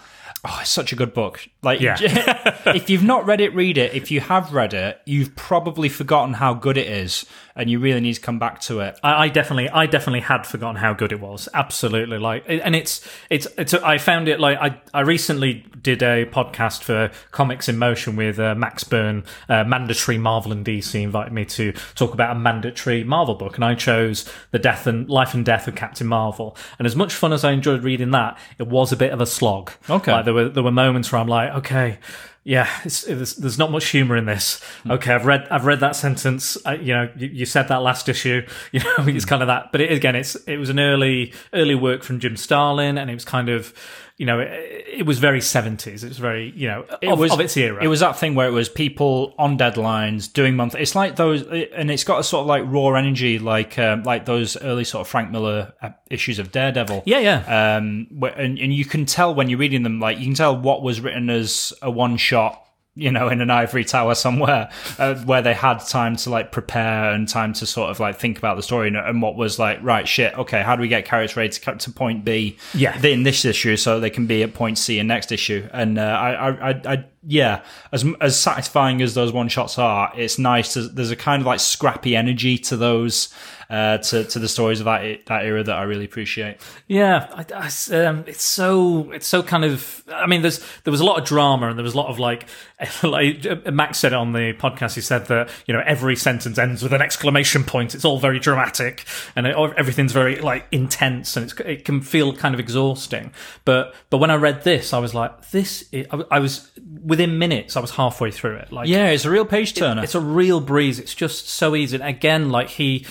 Oh, it's such a good book. Like, Yeah. if you've not read it, read it. If you have read it, you've probably forgotten how good it is, and you really need to come back to it. I, I definitely, I definitely had forgotten how good it was. Absolutely, like, and it's, it's, it's. I found it like I, I recently did a podcast for Comics in Motion with uh, Max Byrne, uh, mandatory Marvel and DC invited me to talk about a mandatory Marvel book, and I chose the Death and Life and Death of Captain Marvel. And as much fun as I enjoyed reading that, it was a bit of a slog. Okay. like, there were there were moments where I'm like, okay. Yeah, it's, it's, there's not much humor in this. Hmm. Okay, I've read I've read that sentence. I, you know, you, you said that last issue. You know, it's hmm. kind of that. But it, again, it's it was an early early work from Jim Starlin, and it was kind of, you know, it, it was very 70s. It was very you know of, was of its era. It was that thing where it was people on deadlines doing month. It's like those, and it's got a sort of like raw energy, like um, like those early sort of Frank Miller uh, issues of Daredevil. yeah, yeah. um, and, and you can tell when you're reading them, like you can tell what was written as a one shot, you know, in an ivory tower somewhere, uh, where they had time to like prepare and time to sort of like think about the story, and, and what was like, right, shit, okay, how do we get characters ready to to point B, Yeah. in this issue, so they can be at point C in next issue, and uh, I, I, I, I, yeah, as as satisfying as those one shots are, it's nice. To, there's a kind of like scrappy energy to those. Uh, to, to the stories of that that era that I really appreciate. Yeah, I, I- um, it's so it's so kind of. I mean, there's there was a lot of drama and there was a lot of like, like uh, Max said on the podcast. He said that you know every sentence ends with an exclamation point. It's all very dramatic and it, everything's very like intense and it's, it can feel kind of exhausting. But but when I read this, I was like, this. Is, I, I was within minutes. I was halfway through it. Like Yeah, it's a real page turner. it's a real breeze. It's just so easy. And again, like he,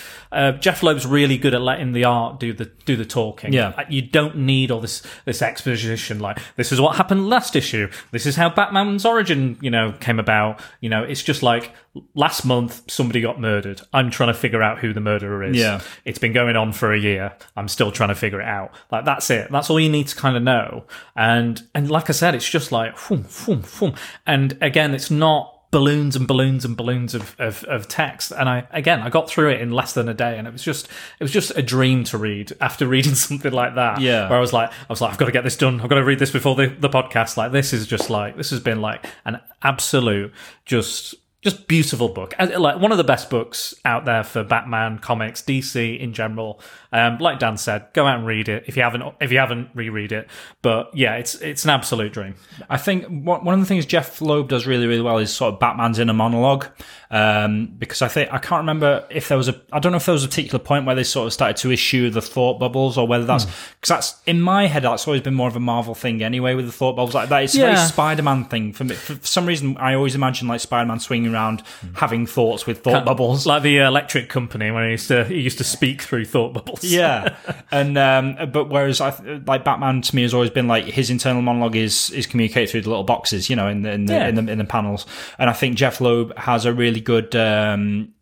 uh, Jeph Loeb's really good at letting the art do the do the talking. Yeah. Uh, you don't need all this this exposition. Like this is what happened last issue. This is how Batman's origin, you know, came about. You know, it's just like last month somebody got murdered. I'm trying to figure out who the murderer is. Yeah. It's been going on for a year. I'm still trying to figure it out. Like that's it. That's all you need to kind of know. And and like I said, it's just like whoom, whoom, whoom. And again, it's not balloons and balloons and balloons of, of, of text. And I again I got through it in less than a day and it was just it was just a dream to read after reading something like that. Yeah. Where I was like I was like, I've got to get this done. I've got to read this before the, the podcast. Like this is just like this has been like an absolute just just beautiful book. Like one of the best books out there for Batman comics, DC in general. Um, like Dan said, go out and read it if you haven't if you haven't reread it. But yeah, it's it's an absolute dream. I think one one of the things Jeph Loeb does really, really well is sort of Batman's inner monologue. Um, because I think I can't remember if there was a I don't know if there was a particular point where they sort of started to issue the thought bubbles or whether that's because that's in my head that's always been more of a Marvel thing anyway with the thought bubbles like that. It's a very Spider-Man thing for me. For some reason, I always imagine like Spider-Man swinging around having thoughts with thought bubbles. like the electric company when he used to he used to speak through thought bubbles. yeah and um but whereas i like batman to me has always been like his internal monologue is is communicated through the little boxes you know in the in the, Yeah. in, the in the panels and i think jeph loeb has a really good um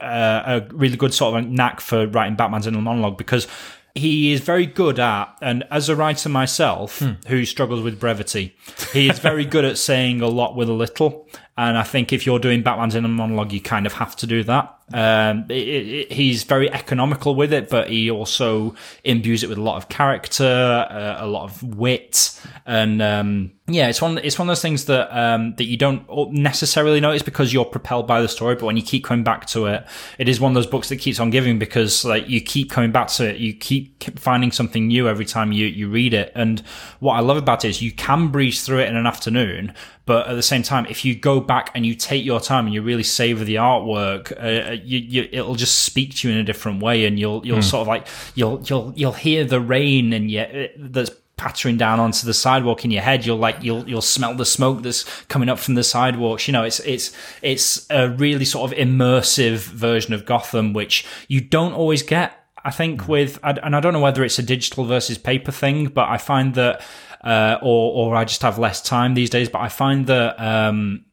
uh, a really good sort of a knack for writing batman's inner monologue because he is very good at, and as a writer myself who struggles with brevity, he is very good at saying a lot with a little. And I think if you're doing Batman's inner monologue, you kind of have to do that. Um, it, it, he's very economical with it, but he also imbues it with a lot of character, uh, a lot of wit, and um, yeah, it's one. It's one of those things that um, that you don't necessarily notice because you're propelled by the story, but when you keep coming back to it, it is one of those books that keeps on giving because like you keep coming back to it, you keep finding something new every time you you read it. And what I love about it is you can breeze through it in an afternoon, but at the same time, if you go back and you take your time and you really savor the artwork, uh, uh you, you, it'll just speak to you in a different way, and you'll you'll hmm. sort of like you'll you'll you'll hear the rain and yet uh, that's pattering down onto the sidewalk in your head. You'll like you'll you'll smell the smoke that's coming up from the sidewalks. You know, it's it's it's a really sort of immersive version of Gotham, which you don't always get. I think with and I don't know whether it's a digital versus paper thing, but I find that uh, or or I just have less time these days. But I find that um,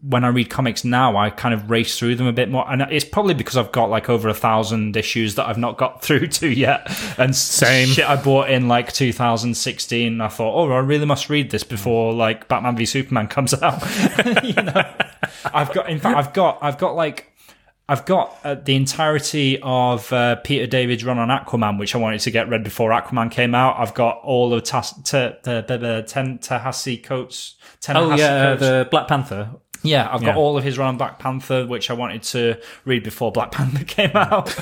when I read comics now, I kind of race through them a bit more, and it's probably because I've got like over a thousand issues that I've not got through to yet, and Same. shit I bought in like 2016. I thought, oh, I really must read this before like Batman v Superman comes out. you know, I've got in fact, I've got I've got like. I've got uh, the entirety of uh, Peter David's run on Aquaman, which I wanted to get read before Aquaman came out. I've got all of Tas- Ta- the the the Ten Tahasi Coates. Oh Ta-Nehisi yeah, uh, Coates. the Black Panther. Yeah, I've got Yeah. all of his run on Black Panther, which I wanted to read before Black Panther came out.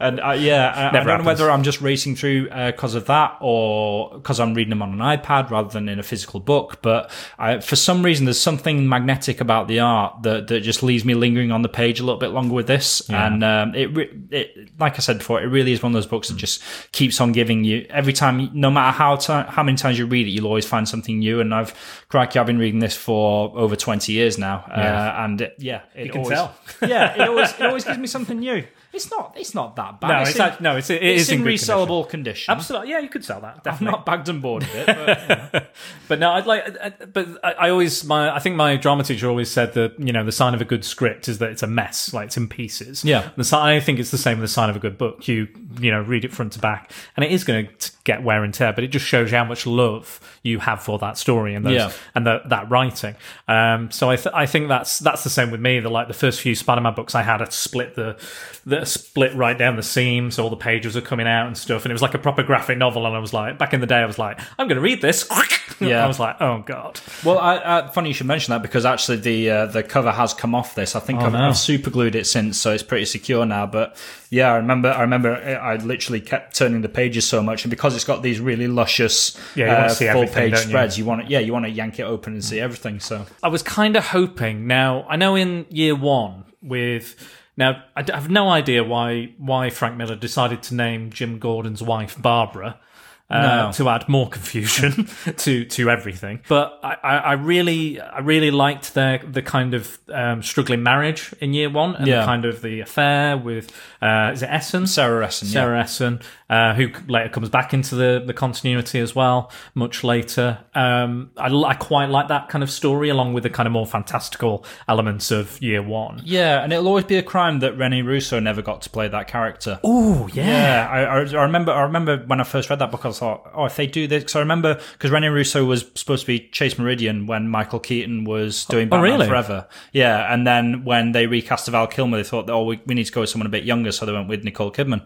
and uh, yeah, I, I don't know whether I'm just racing through because of that or because I'm reading them on an iPad rather than in a physical book. But I, for some reason, there's something magnetic about the art that, that just leaves me lingering on the page a little bit longer with this. And um, it, it, like I said before, it really is one of those books that just keeps on giving you every time, no matter how how many times you read it, you'll always find something new. And I've, crikey, I've been reading this for over 20 years now. Yeah. Uh, and it, yeah, it can always, tell. yeah, it always, it always gives me something new. It's not, it's not that bad. No, it's in, act- no, it's it it's is in, in resellable condition. Absolutely, yeah, you could sell that. I've not bagged and boarded it. But, But no, I'd like, I- I- but I, I always, my, I think my drama teacher always said that, you know, the sign of a good script is that it's a mess, like it's in pieces. Yeah. The sign, I think it's the same with the sign of a good book. You, you know, read it front to back and it is going to get wear and tear, but it just shows you how much love you have for that story and those, Yeah. and the, that writing. Um, so I, th- I think that's, that's the same with me. The, like the first few Spider-Man books I had, I split the, the split right down the seam, so All the pages are coming out and stuff. And it was like a proper graphic novel. And I was like, back in the day, I was like, I'm going to read this. Yeah. I was like, oh God. well, I, I, funny you should mention that because actually the uh, the cover has come off this. I think I've, Oh, no. I've super glued it since, so it's pretty secure now. But yeah, I remember, I remember, I literally kept turning the pages so much, and because it's got these really luscious Yeah, uh, full page don't you? spreads, you want to, yeah, you want to yank it open and see everything. So I was kind of hoping. Now I know in year one with now I have no idea why why Frank Miller decided to name Jim Gordon's wife Barbara. Uh, No. to add more confusion to to everything. But I, I, really I really liked their the kind of um, struggling marriage in year one and Yeah. kind of the affair with uh, is it Essen Sarah Essen, yeah. Sarah Essen, uh, who later comes back into the, the continuity as well, much later. Um, I, I quite like that kind of story, along with the kind of more fantastical elements of year one. Yeah, and it'll always be a crime that Rene Russo never got to play that character. Oh, Yeah, I, I, I remember. I remember when I first read that book, I thought, "Oh, if they do this," because I remember because Rene Russo was supposed to be Chase Meridian when Michael Keaton was doing Batman really? Forever. Yeah, and then when they recast Val Kilmer, they thought, "Oh, we, we need to go with someone a bit younger," so they went with Nicole Kidman.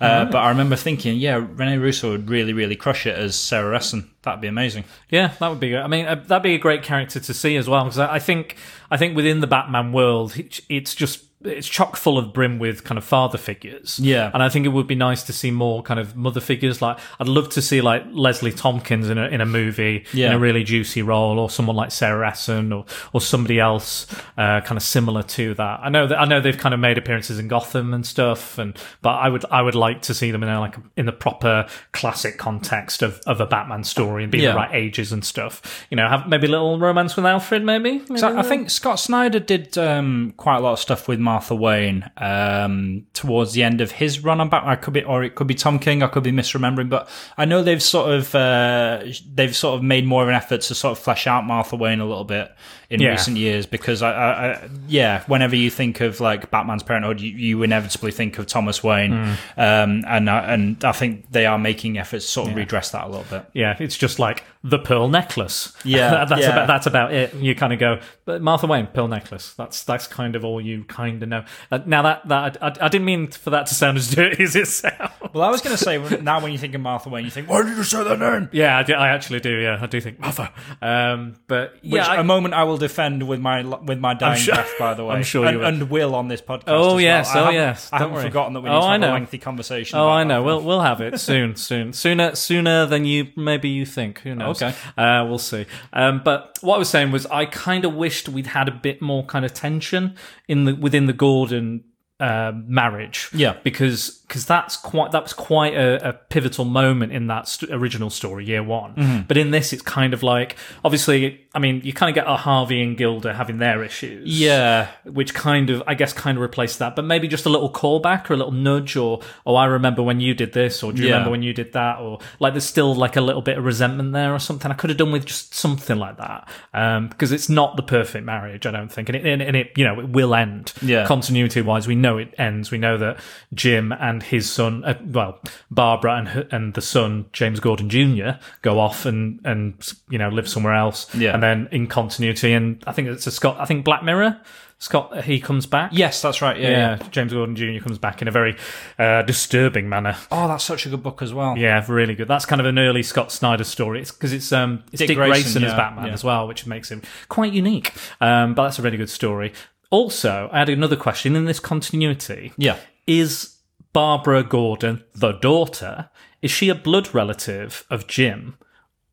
Uh, But I remember thinking, "Yeah, Rene Russo would really, really crush it as Sarah Essen. That'd be amazing." Yeah, that would be. Great. I mean, uh, that'd be a great character to see as well. Because I I think, I think within the Batman world, it- it's just it's chock full of brim with kind of father figures. Yeah. and I think it would be nice to see more kind of mother figures. Like, I'd love to see like Leslie Thompkins in a in a movie Yeah. in a really juicy role, or someone like Sarah Essen, or or somebody else uh, kind of similar to that. I know that I know they've kind of made appearances in Gotham and stuff, and but I would I would like to see them in a, like in the proper classic context of, of a Batman story and be Yeah. the right ages and stuff. You know, have maybe a little romance with Alfred, maybe. So Maybe I think Scott Snyder did um, quite a lot of stuff with Martha Wayne um, towards the end of his run on Batman. I could be, or it could be Tom King. I could be misremembering, but I know they've sort of uh, they've sort of made more of an effort to sort of flesh out Martha Wayne a little bit in Yeah. recent years because I, I, I, yeah, whenever you think of like Batman's Parenthood, you, you inevitably think of Thomas Wayne, Hmm. um, and I, and I think they are making efforts to sort of redress that a little bit. Yeah, it's just like the pearl necklace. Yeah, that's yeah. about that's about it. You kind of go, but Martha Wayne, pearl necklace. That's that's kind of all you kind of know. Uh, now that that I, I didn't mean for that to sound as dirty as it sounds. Well, I was going to say now when you think of Martha Wayne, you think, why did you say that name? Yeah, I, do, I actually do. Yeah, I do think Martha. Um, but Which yeah, I- a moment I will defend with my with my dying sure- breath, by the way. I'm sure and, you will. and will on this podcast. Oh, well. yes, I oh, yes, I don't haven't worry. forgotten that we need Oh, to I have a know. lengthy conversation. Oh, I know. We'll we'll have it soon, soon, sooner, sooner than you maybe you think. Who knows? Okay. uh, we'll see. Um, but what I was saying was, I kind of wished we'd had a bit more kind of tension in the within the Gordon uh, marriage. Yeah. because because that's quite that was quite a, a pivotal moment in that st- original story, year one. Mm-hmm. But in this, it's kind of like obviously, I mean, you kind of get a Harvey and Gilda having their issues Yeah, which kind of, I guess, kind of replaced that. But maybe just a little callback or a little nudge, or oh, I remember when you did this, or do you Yeah. remember when you did that, or like there's still like a little bit of resentment there or something. I could have done with just something like that um, because it's not the perfect marriage, I don't think, and it, and, and it, you know, it will end. Yeah. continuity wise, we know it ends. We know that Jim and his son, uh, well, Barbara and her, and the son James Gordon Jr. go off and and you know live somewhere else. Yeah. and then in continuity, and I think it's a Scott. I think Black Mirror. Scott, he comes back. yes, that's right. Yeah, Yeah, yeah. James Gordon Jr. comes back in a very uh, disturbing manner. Oh, that's such a good book as well. Yeah, really good. That's kind of an early Scott Snyder story. It's because it's um it's Dick, Dick Grayson, Grayson, as Batman yeah. as well, which makes him quite unique. Um, but that's a really good story. Also, I had another question in this continuity. Yeah. Is Barbara Gordon the daughter? Is she a blood relative of Jim,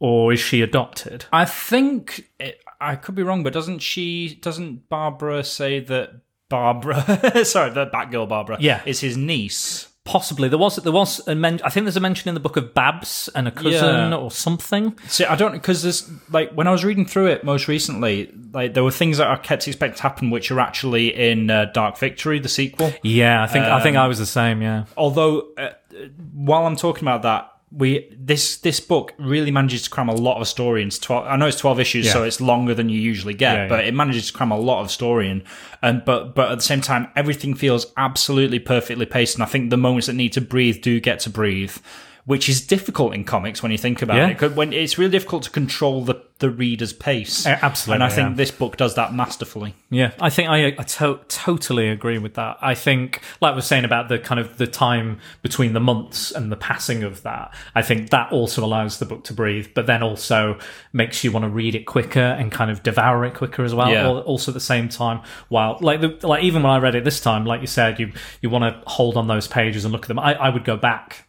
or is she adopted? I think it, I could be wrong, but doesn't she? Doesn't Barbara say that Barbara? sorry, the Batgirl Barbara. Yeah. is his niece. Possibly there was there was a men- I think there's a mention in the book of Babs and a cousin Yeah. or something. See, I don't because there's like when I was reading through it most recently, like there were things that I kept expecting to happen, which are actually in uh, Dark Victory, the sequel. Yeah, I think I think I was the same. Yeah. Although, uh, while I'm talking about that, we this this book really manages to cram a lot of story into twelve. I know it's twelve issues, Yeah. so it's longer than you usually get, Yeah, but yeah. it manages to cram a lot of story in. And but but at the same time, everything feels absolutely perfectly paced. And I think the moments that need to breathe do get to breathe. Which is difficult in comics when you think about Yeah. it. 'Cause When it's really difficult to control the, the reader's pace. Uh, absolutely, And I think yeah. this book does that masterfully. Yeah, I think I, I to- totally agree with that. I think, like I was saying about the kind of the time between the months and the passing of that, I think that also allows the book to breathe, but then also makes you want to read it quicker and kind of devour it quicker as well. Yeah. Also at the same time, while like the, like even when I read it this time, like you said, you you want to hold on those pages and look at them. I, I would go back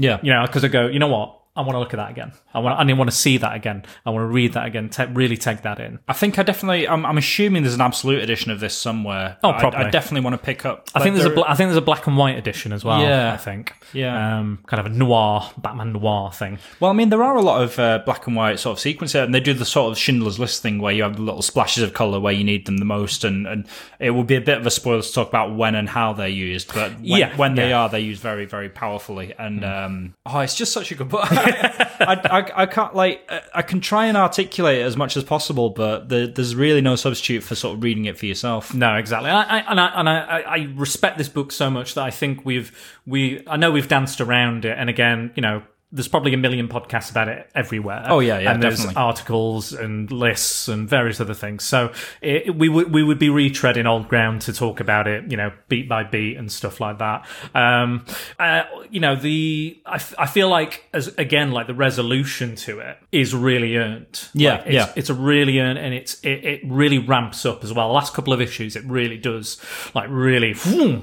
Yeah. you know, because I go, you know what? I want to look at that again. I want. I want to see that again. I want to read that again. Ta really take that in. I think I definitely. I'm, I'm assuming there's an absolute edition of this somewhere. Oh, I- I, definitely want to pick up. I think there's a. there- Bla- I think there's a black and white edition as well. Yeah. I think. Yeah. Um, kind of a noir Batman noir thing. Well, I mean, there are a lot of uh, black and white sort of sequences, and they do the sort of Schindler's List thing where you have the little splashes of color where you need them the most, and, and it would be a bit of a spoiler to talk about when and how they're used, but when, Yeah, when they yeah. are, they're used very, very powerfully. And um, oh, it's just such a good book. I, I, I can't like uh, I can try and articulate it as much as possible, but the, there's really no substitute for sort of reading it for yourself. No, exactly. I, I, and I and I, I- I respect this book so much that I think we've we I know we've danced around it, and again, you know. There's probably a million podcasts about it everywhere. Oh, yeah, yeah, and there's definitely. articles and lists and various other things. So it, we would we would be retreading old ground to talk about it, you know, beat by beat and stuff like that. Um, uh, you know, the I, f- I feel like as again, like the resolution to it is really earned. Yeah, Like, it's, yeah. it's a really earned and it's it, it really ramps up as well. The last couple of issues, it really does like really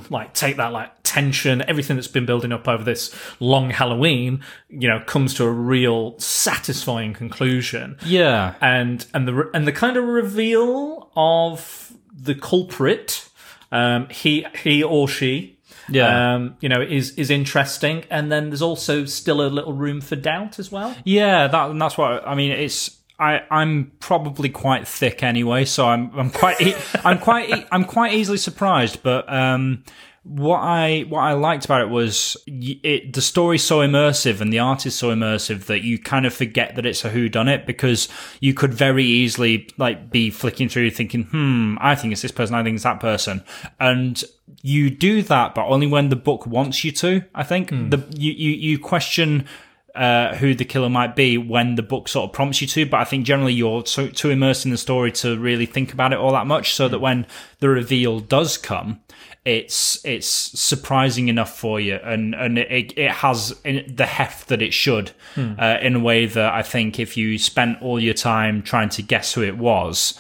like take that like tension, everything that's been building up over this long Halloween, you know, comes to a real satisfying conclusion Yeah, and and the and the kind of reveal of the culprit, um, he he or she, Yeah. um, you know, is is interesting, and then there's also still a little room for doubt as well. Yeah, that and that's what I mean. It's I I'm probably quite thick anyway, so I'm I'm quite e- I'm quite e- I'm quite easily surprised. But um, what I what I liked about it was it the story's so immersive and the art is so immersive that you kind of forget that it's a who done it because you could very easily like be flicking through thinking, hmm, I think it's this person, I think it's that person, and you do that, but only when the book wants you to. I think the you you, you question uh, who the killer might be when the book sort of prompts you to. But I think generally you're so, too immersed in the story to really think about it all that much. So that when the reveal does come, it's it's surprising enough for you, and and it it has the heft that it should, uh, in a way that I think if you spent all your time trying to guess who it was.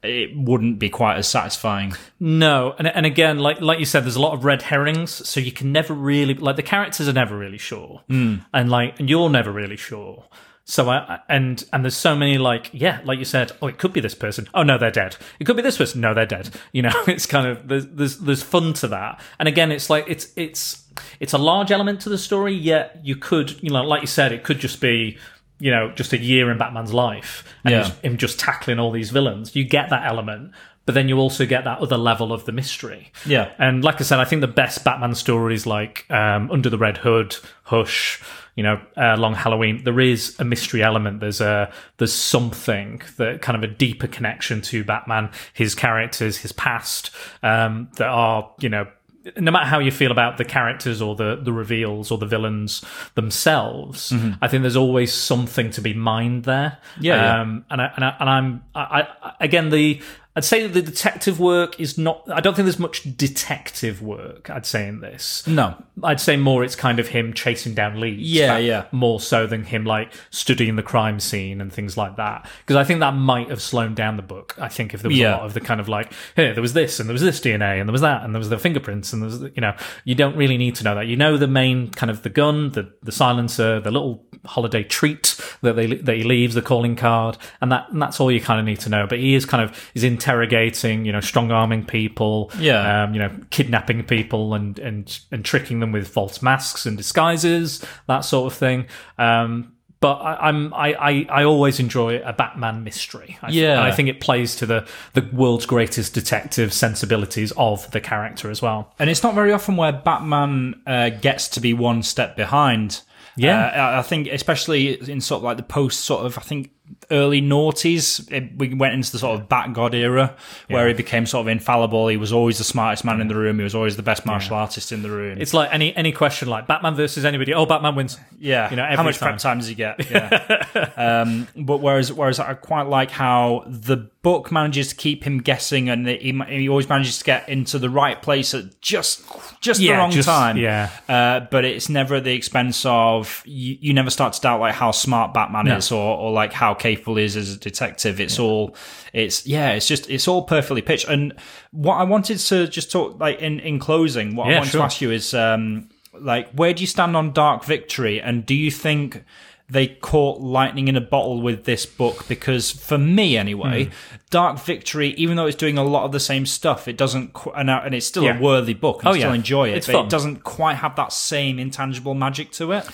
It wouldn't be quite as satisfying. No, and and again, like like you said, there's a lot of red herrings, so you can never really like the characters are never really sure, mm. and like and you're never really sure. So I and and there's so many like yeah, like you said, oh it could be this person. Oh no, they're dead. It could be this person. No, they're dead. You know, it's kind of there's there's there's fun to that. And again, it's like it's it's it's a large element to the story. Yet you could you know like you said, it could just be you know just a year in Batman's life and Yeah. him just tackling all these villains. You get that element, but then you also get that other level of the mystery. Yeah. And like I said, I think the best Batman stories like um, Under the Red Hood, Hush, you know, uh, Long Halloween, there is a mystery element. There's a there's something that kind of a deeper connection to Batman, his characters, his past, um, that are you know. No matter how you feel about the characters or the, the reveals or the villains themselves, I think there's always something to be mined there. Yeah, yeah. Um, and I, and, I, and I'm I, I again the I'd say that the detective work is not. I don't think there's much detective work. I'd say in this. No. I'd say more it's kind of him chasing down leads. Yeah, That- yeah. More so than him like studying the crime scene and things like that. Because I think that might have slowed down the book. I think if there was Yeah. a lot of the kind of like, here there was this and there was this DNA and there was that and there was the fingerprints and there was you know you don't really need to know that. You know the main kind of the gun, the the silencer, the little holiday treat that they that he leaves, the calling card, and that and that's all you kind of need to know. But he is kind of is interrogating, you know, strong arming people, Yeah. um, you know, kidnapping people and and and tricking them with false masks and disguises, that sort of thing. Um, but I, I'm I, I, I always enjoy a Batman mystery. I, Yeah. I think it plays to the the world's greatest detective sensibilities of the character as well. And it's not very often where Batman uh, gets to be one step behind. Yeah. Uh, I- I think especially in sort of like the post sort of I think early noughties, it, we went into the sort of Bat God era where he became sort of infallible. He was always the smartest man in the room. He was always the best martial artist in the room. It's like any any question like Batman versus anybody. Oh, Batman wins. Yeah, You know, how much time. prep time does he get? Yeah. um, but whereas, whereas I quite like how the book manages to keep him guessing, and he, he always manages to get into the right place at just just the wrong just- time. yeah. uh, but it's never at the expense of you, you. never start to doubt like how smart Batman No. is, or or like how capable he is as a detective. It's all, it's yeah, it's just it's all perfectly pitched. And what I wanted to just talk like in in closing, what I Yeah, wanted sure. to ask you is um like where do you stand on Dark Victory, and do you think they caught lightning in a bottle with this book because, for me anyway, Hmm. Dark Victory, even though it's doing a lot of the same stuff, it doesn't, qu- and, uh, and it's still Yeah. a worthy book. And Oh, I still yeah. enjoy it, It's but fun. it doesn't quite have that same intangible magic to it.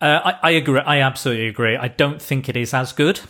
Uh, I, I agree. I absolutely agree. I don't think it is as good.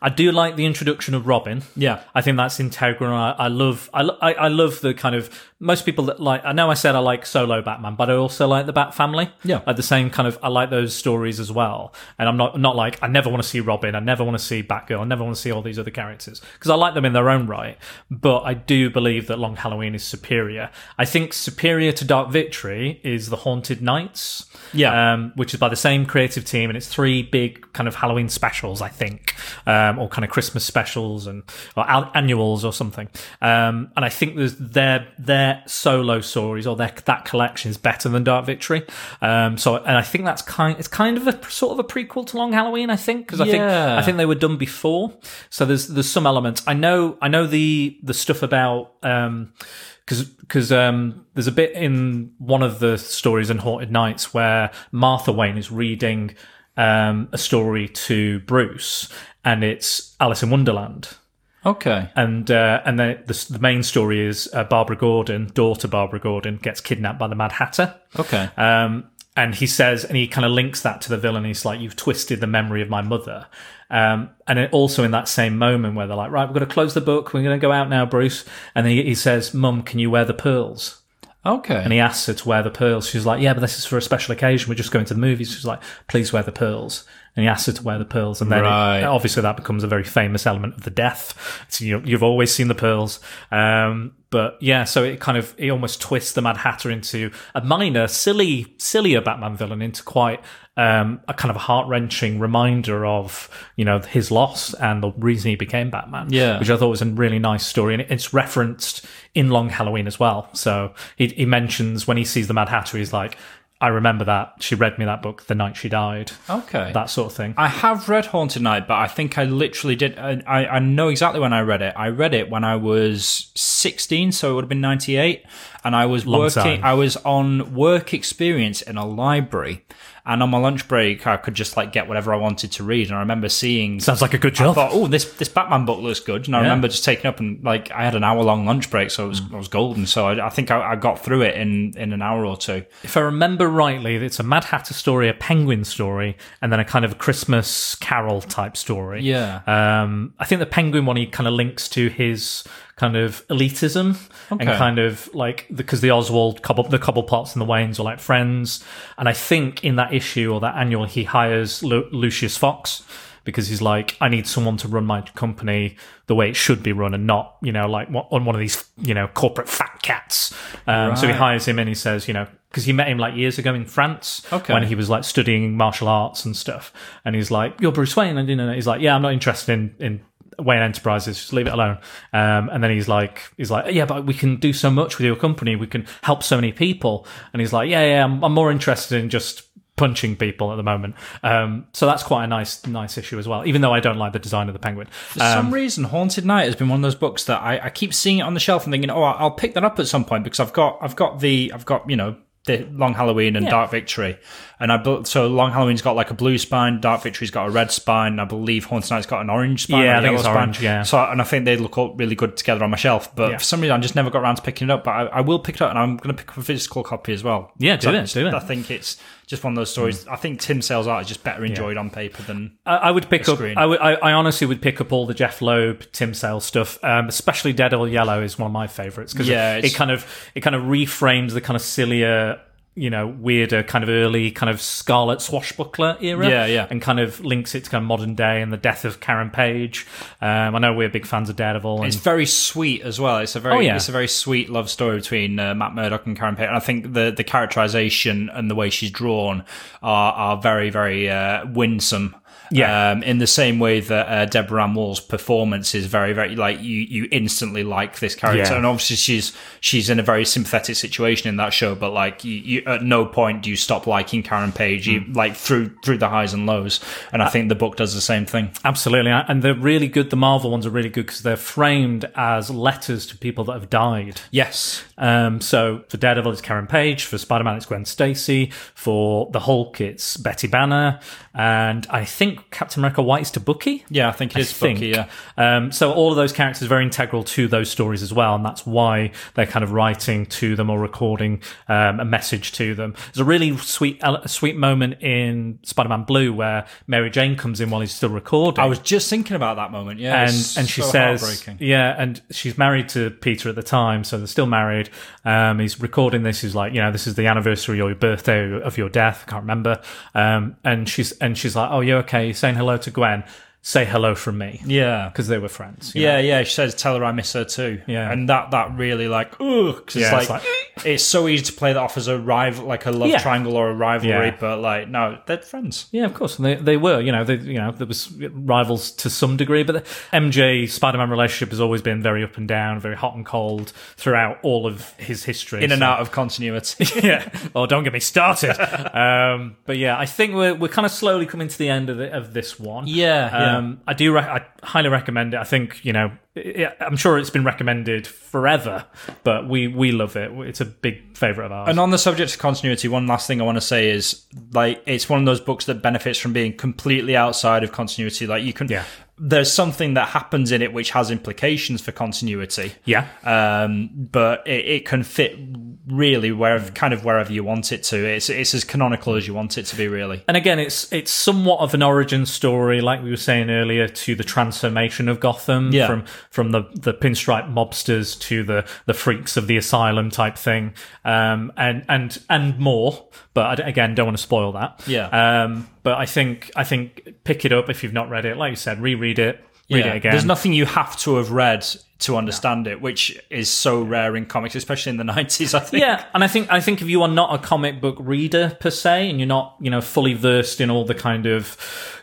I do like the introduction of Robin. Yeah. I think that's integral. I, I love. I, I love the kind of most people that like. I know I said I like solo Batman, but I also like the Bat Family. Yeah. like the same kind of. I like those stories as well. And I'm not not like I never want to see Robin. I never want to see Batgirl. I never want to see all these other characters because I like them in their own right. But I do believe that Long Halloween is superior. I think superior to Dark Victory is the Haunted Knights Yeah. um, which is by the same creative team, and it's three big kind of Halloween specials, I think, um, or kind of Christmas specials and or al- annuals or something. Um, and I think there's their their solo stories or their that collection is better than Dark Victory. Um, so, and I think that's kind it's kind of a sort of a prequel to Long Halloween, I think, because I think I think they were done before. So there's there's some elements. I know I know the the stuff about. Um, because because um, there's a bit in one of the stories in Haunted Knights where Martha Wayne is reading um, a story to Bruce, and it's Alice in Wonderland. Okay. And uh, and the, the the main story is uh, Barbara Gordon, daughter Barbara Gordon, gets kidnapped by the Mad Hatter. Okay. Um, and he says, and he kind of links that to the villain. He's like, "You've twisted the memory of my mother." Um, and it also in that same moment where they're like, "Right, we're going to close the book. We're going to go out now, Bruce." And he, he says, "Mum, can you wear the pearls?" okay. And he asks her to wear the pearls. She's like, "Yeah, but this is for a special occasion. We're just going to the movies." She's like, "Please wear the pearls." And he asks her to wear the pearls, and then it- obviously that becomes a very famous element of the death. So you, you've always seen the pearls, um, but yeah. So it kind of it almost twists the Mad Hatter into a minor, silly, sillier Batman villain into quite um, a kind of heart wrenching reminder of you know his loss and the reason he became Batman. Yeah. which I thought was a really nice story, and it's referenced in Long Halloween as well. So he, he mentions when he sees the Mad Hatter, he's like, "I remember that she read me that book the night she died." okay. That sort of thing. I have read Haunted Knight, but I think I literally did. I, I I know exactly when I read it. I read it when I was 16, so it would have been 98. And I was Long working, time. I was on work experience in a library. And on my lunch break, I could just like get whatever I wanted to read. And I remember seeing. Sounds like a good I job. thought, oh, this this Batman book looks good, and I Yeah. remember just taking up and like I had an hour long lunch break, so it was, Mm. it was golden. So I, I think I, I got through it in in an hour or two. if I remember rightly, it's a Mad Hatter story, a Penguin story, and then a kind of a Christmas Carol type story. Yeah. Um, I think the Penguin one he kind of links to his kind of elitism and kind of like because the Oswald Cobble, the Cobblepots and the Waynes are like friends, and I think in that issue or that annual he hires Lu- Lucius Fox. Because he's like, I need someone to run my company the way it should be run, and not, you know, like on one of these, you know, corporate fat cats. Um, So he hires him, and he says, you know, because he met him like years ago in France Okay. when he was like studying martial arts and stuff. And he's like, "You're Bruce Wayne," and you know, he's like, "Yeah, I'm not interested in in Wayne Enterprises. Just leave it alone." Um, and then he's like, "He's like, yeah, but we can do so much with your company. We can help so many people." And he's like, "Yeah, yeah, I'm, I'm more interested in just." punching people at the moment um so that's quite a nice nice issue as well even though i don't like the design of the penguin For some reason, Haunted Knight has been one of those books that I, I keep seeing it on the shelf and thinking, oh, I'll pick that up at some point because I've got, I've got the, I've got, you know, the Long Halloween and Yeah. Dark Victory, and I bel- so Long Halloween's got like a blue spine, Dark Victory's got a red spine, and I believe Haunted Knight's got an orange spine. Yeah, I think it's spine. orange, yeah. So and I think they look all really good together on my shelf, but Yeah. for some reason I just never got around to picking it up. But I, I will pick it up, and I'm going to pick up a physical copy as well. Yeah, do I it, do it. I think it's just one of those stories. I think Tim Sale's art is just better enjoyed on paper than I, I would pick up. screen. I, would, I, I honestly would pick up all the Jeph Loeb, Tim Sale stuff, um, especially Daredevil Yellow is one of my favorites because Yeah, it, it kind of it kind of reframes the kind of sillier, you know, weirder kind of early kind of Scarlet Swashbuckler era. Yeah, yeah. and kind of links it to kind of modern day and the death of Karen Page. Um, I know we're big fans of Daredevil. And, It's very sweet as well. It's a very Oh, yeah. it's a very sweet love story between uh, Matt Murdock and Karen Payne. And I think the the characterization and the way she's drawn are are very very uh, winsome. Yeah. Um, in the same way that uh, Deborah Ann Woll's performance is very, very like you, you instantly like this character, Yeah. and obviously she's she's in a very sympathetic situation in that show. But like you, you at no point do you stop liking Karen Page, you, Mm. like through through the highs and lows. And I think the book does the same thing. Absolutely, and they're really good. The Marvel ones are really good because they're framed as letters to people that have died. Yes, Um, so for Daredevil, it's Karen Page. For Spider Man, it's Gwen Stacy. For the Hulk, it's Betty Banner. And I think think Captain America White's to Bucky. Yeah, I think it I is Bucky, think. yeah. Um, so all of those characters are very integral to those stories as well, and that's why they're kind of writing to them or recording um, a message to them. There's a really sweet, a sweet moment in Spider-Man Blue where Mary Jane comes in while he's still recording. I was just thinking about that moment, yeah. and it's and she so says, yeah, and she's married to Peter at the time, so they're still married. Um, he's recording this. He's like, you know, this is the anniversary or your birthday of your death. I can't remember. Um, and she's and she's like, oh, you okay? Saying hello to Gwen. Say hello from me. Yeah. because they were friends. Yeah, know? yeah. She says, "Tell her I miss her too." Yeah. and that that really like, ugh, 'cause Yeah, it's it's like it's so easy to play that off as a rival, like a love Yeah. triangle or a rivalry, Yeah. but like no, they're friends. Yeah, of course. And they, they were, you know, they, you know, there was rivals to some degree, but the MJ Spider-Man relationship has always been very up and down, very hot and cold throughout all of his history. In and out of continuity. yeah. Oh, don't get me started. um, but yeah, I think we're we're kind of slowly coming to the end of the, of this one. Yeah, yeah. Um, I do. Re- I highly recommend it. I think you know. It, I'm sure it's been recommended forever, but we we love it. It's a big favorite of ours. And on the subject of continuity, one last thing I want to say is like it's one of those books that benefits from being completely outside of continuity. Like you can, Yeah. there's something that happens in it which has implications for continuity. yeah. um, but it, it can fit really wherever, kind of wherever you want it to. It's it's as canonical as you want it to be, really. and again, it's it's somewhat of an origin story, like we were saying earlier, to the transformation of Gotham Yeah. from from the the pinstripe mobsters to the the freaks of the asylum type thing, um, and and and more. But I again, don't want to spoil that. Yeah. Um, but I think I think pick it up if you've not read it. Like you said, reread it, read it again. There's nothing you have to have read to understand it, which is so rare in comics, especially in the 90s, I think. Yeah, and I think I think if you are not a comic book reader per se, and you're not you know fully versed in all the kind of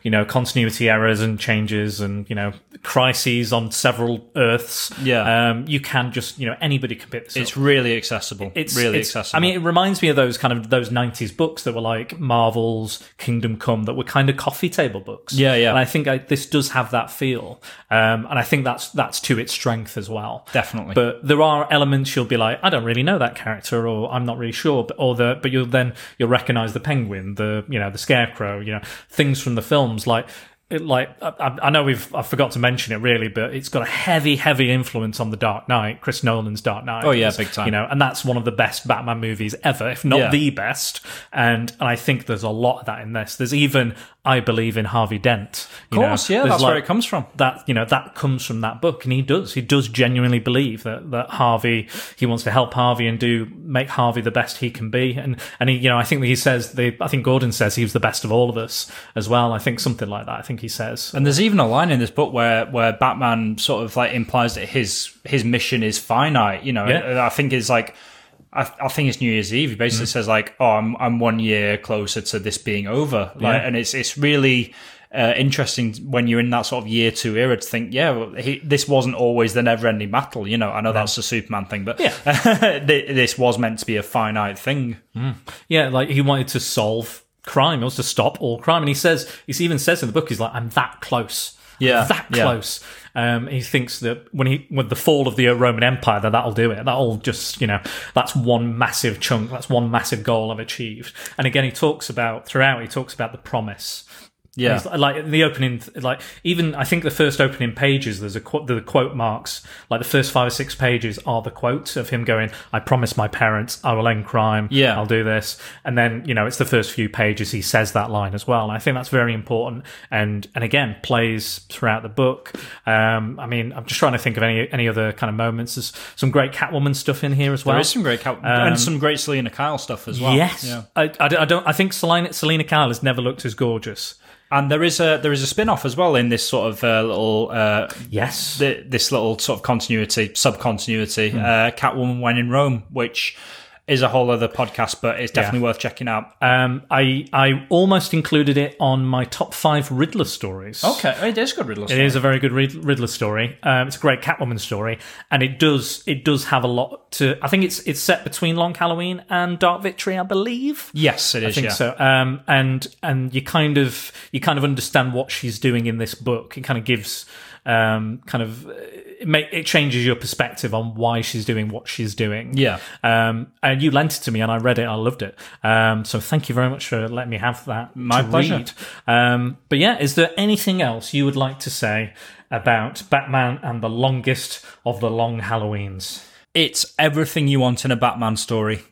you know continuity errors and changes and you know crises on several Earths, Yeah. um, you can just you know anybody can pick this It's up. really accessible. It's really it's- accessible. I mean, it reminds me of those kind of those '90s books that were like Marvel's Kingdom Come, that were kind of coffee table books. Yeah, yeah. And I think I, this does have that feel, um, and I think that's that's to its strength as well. Definitely. But there are elements you'll be like, I don't really know that character, or I'm not really sure. But or the but you'll then you'll recognize the penguin, the you know the scarecrow, you know things from the films like. It, like I, I know we've I forgot to mention it really, but it's got a heavy, heavy influence on the Dark Knight, Chris Nolan's Dark Knight. Oh, yeah, big time. You know, and that's one of the best Batman movies ever, if not Yeah. the best. And and I think there's a lot of that in this. There's even I believe in Harvey Dent. of course, yeah, that's where it comes from. That you know that comes from that book, and he does. He does genuinely believe that that Harvey. He wants to help Harvey and do make Harvey the best he can be. And and he, you know, I think that he says the. I think Gordon says he was the best of all of us as well. I think something like that. I think he says. And there's even a line in this book where where Batman sort of like implies that his his mission is finite. You know, Yeah. I think it's like. I, I think it's New Year's Eve. He basically says like, "Oh, I'm I'm one year closer to this being over," like, Yeah. and it's it's really uh, interesting when you're in that sort of year two era to think, yeah, well, he, this wasn't always the never-ending battle. You know, I know that's the Superman thing, but Yeah. this was meant to be a finite thing. Yeah, like he wanted to solve crime. He wants to stop all crime, and he says he even says in the book, he's like, "I'm that close." Yeah, that yeah. close. Um, he thinks that when he with the fall of the Roman Empire, that that'll do it. That'll just you know that's one massive chunk. That's one massive goal I've achieved. And again, he talks about throughout. He talks about the promise. Yeah. Like the opening, like even I think the first opening pages, there's a quote, the quote marks, like the first five or six pages are the quotes of him going, "I promise my parents I will end crime. Yeah. I'll do this." And then you know it's the first few pages he says that line as well, and I think that's very important. And and again plays throughout the book. Um, I mean, I'm just trying to think of any any other kind of moments. There's some great Catwoman stuff in here as well. There is some great Cal- and some great Selina Kyle stuff as well. Um, Yes, Yeah. I, I, I don't. I think Selina Selina Kyle has never looked as gorgeous. And there is a there is a spin off as well in this sort of uh, little uh, Yes, th- this little sort of continuity sub continuity. Uh, Catwoman when in Rome, which is a whole other podcast, but it's definitely worth checking out. Um, I I almost included it on my top five Riddler stories. Okay, it is good Riddler. It is a very good Riddler story. Um, it's a great Catwoman story, and it does it does have a lot to. I think it's it's set between Long Halloween and Dark Victory, I believe. Yes, it is. I think yeah. so. Um, and and you kind of you kind of understand what she's doing in this book. It kind of gives um, kind of it, may, it changes your perspective on why she's doing what she's doing. Yeah. Um, and you lent it to me, and I read it. I loved it. Um, so thank you very much for letting me have that. My pleasure. Um, but yeah, is there anything else you would like to say about Batman and the longest of the long Halloweens? It's everything you want in a Batman story.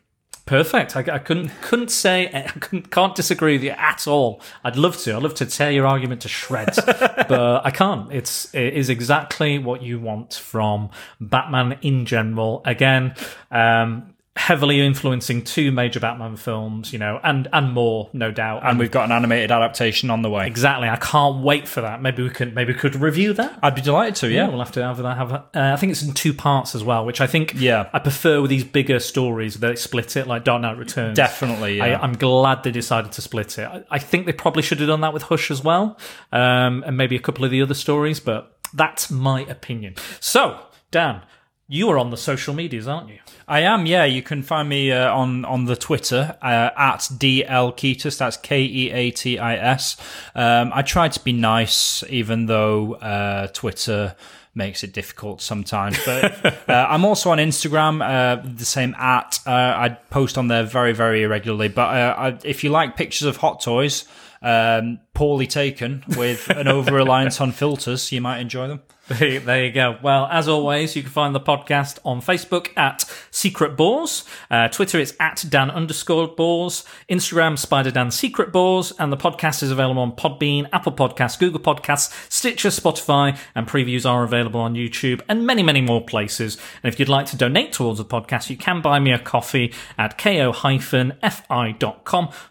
Perfect. I, I couldn't couldn't say I couldn't, can't disagree with you at all. I'd love to. I'd love to tear your argument to shreds, but I can't. It's it is exactly what you want from Batman in general. Again, um, heavily influencing two major Batman films, you know, and and more, no doubt. And we've got an animated adaptation on the way. exactly. I can't wait for that. Maybe we could maybe we could review that. I'd be delighted to, yeah. we'll have to have that. Have uh, I think it's in two parts as well, which I think Yeah. I prefer with these bigger stories. They split it like Dark Knight Returns. Definitely, yeah. I, I'm glad they decided to split it. I, I think they probably should have done that with Hush as well, um, and maybe a couple of the other stories. But that's my opinion. So, Dan, you are on the social medias, aren't you? I am, yeah. You can find me uh, on on the Twitter uh, at DL Keatis. That's K E A T I S. Um, I try to be nice, even though uh, Twitter makes it difficult sometimes. But uh, I'm also on Instagram, uh, the same at. Uh, I post on there very, very irregularly. But uh, I, if you like pictures of hot toys, um, poorly taken with an over reliance on filters, you might enjoy them. There you go. Well, as always, you can find the podcast on Facebook at Secret Bores. Uh, Twitter is at Dan underscore Bores. Instagram, Spider Dan Secret Bores. And the podcast is available on Podbean, Apple Podcasts, Google Podcasts, Stitcher, Spotify, and previews are available on YouTube and many, many more places. And if you'd like to donate towards the podcast, you can buy me a coffee at ko-fi.com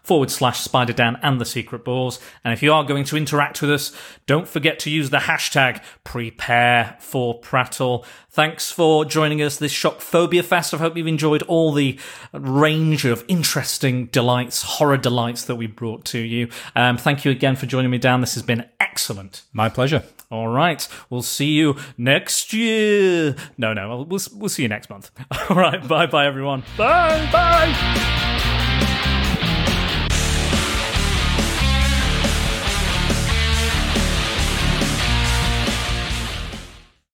forward slash Spider Dan and the Secret Bores. And if you are going to interact with us, don't forget to use the hashtag prepare for prattle. Thanks for joining us this Shock Phobia Fest. I hope you've enjoyed all the range of interesting delights, horror delights that we brought to you. Um, thank you again for joining me, Dan. This has been excellent. My pleasure. All right, we'll see you next year. No, no, we'll, we'll see you next month. All right, bye bye, everyone. Bye, bye.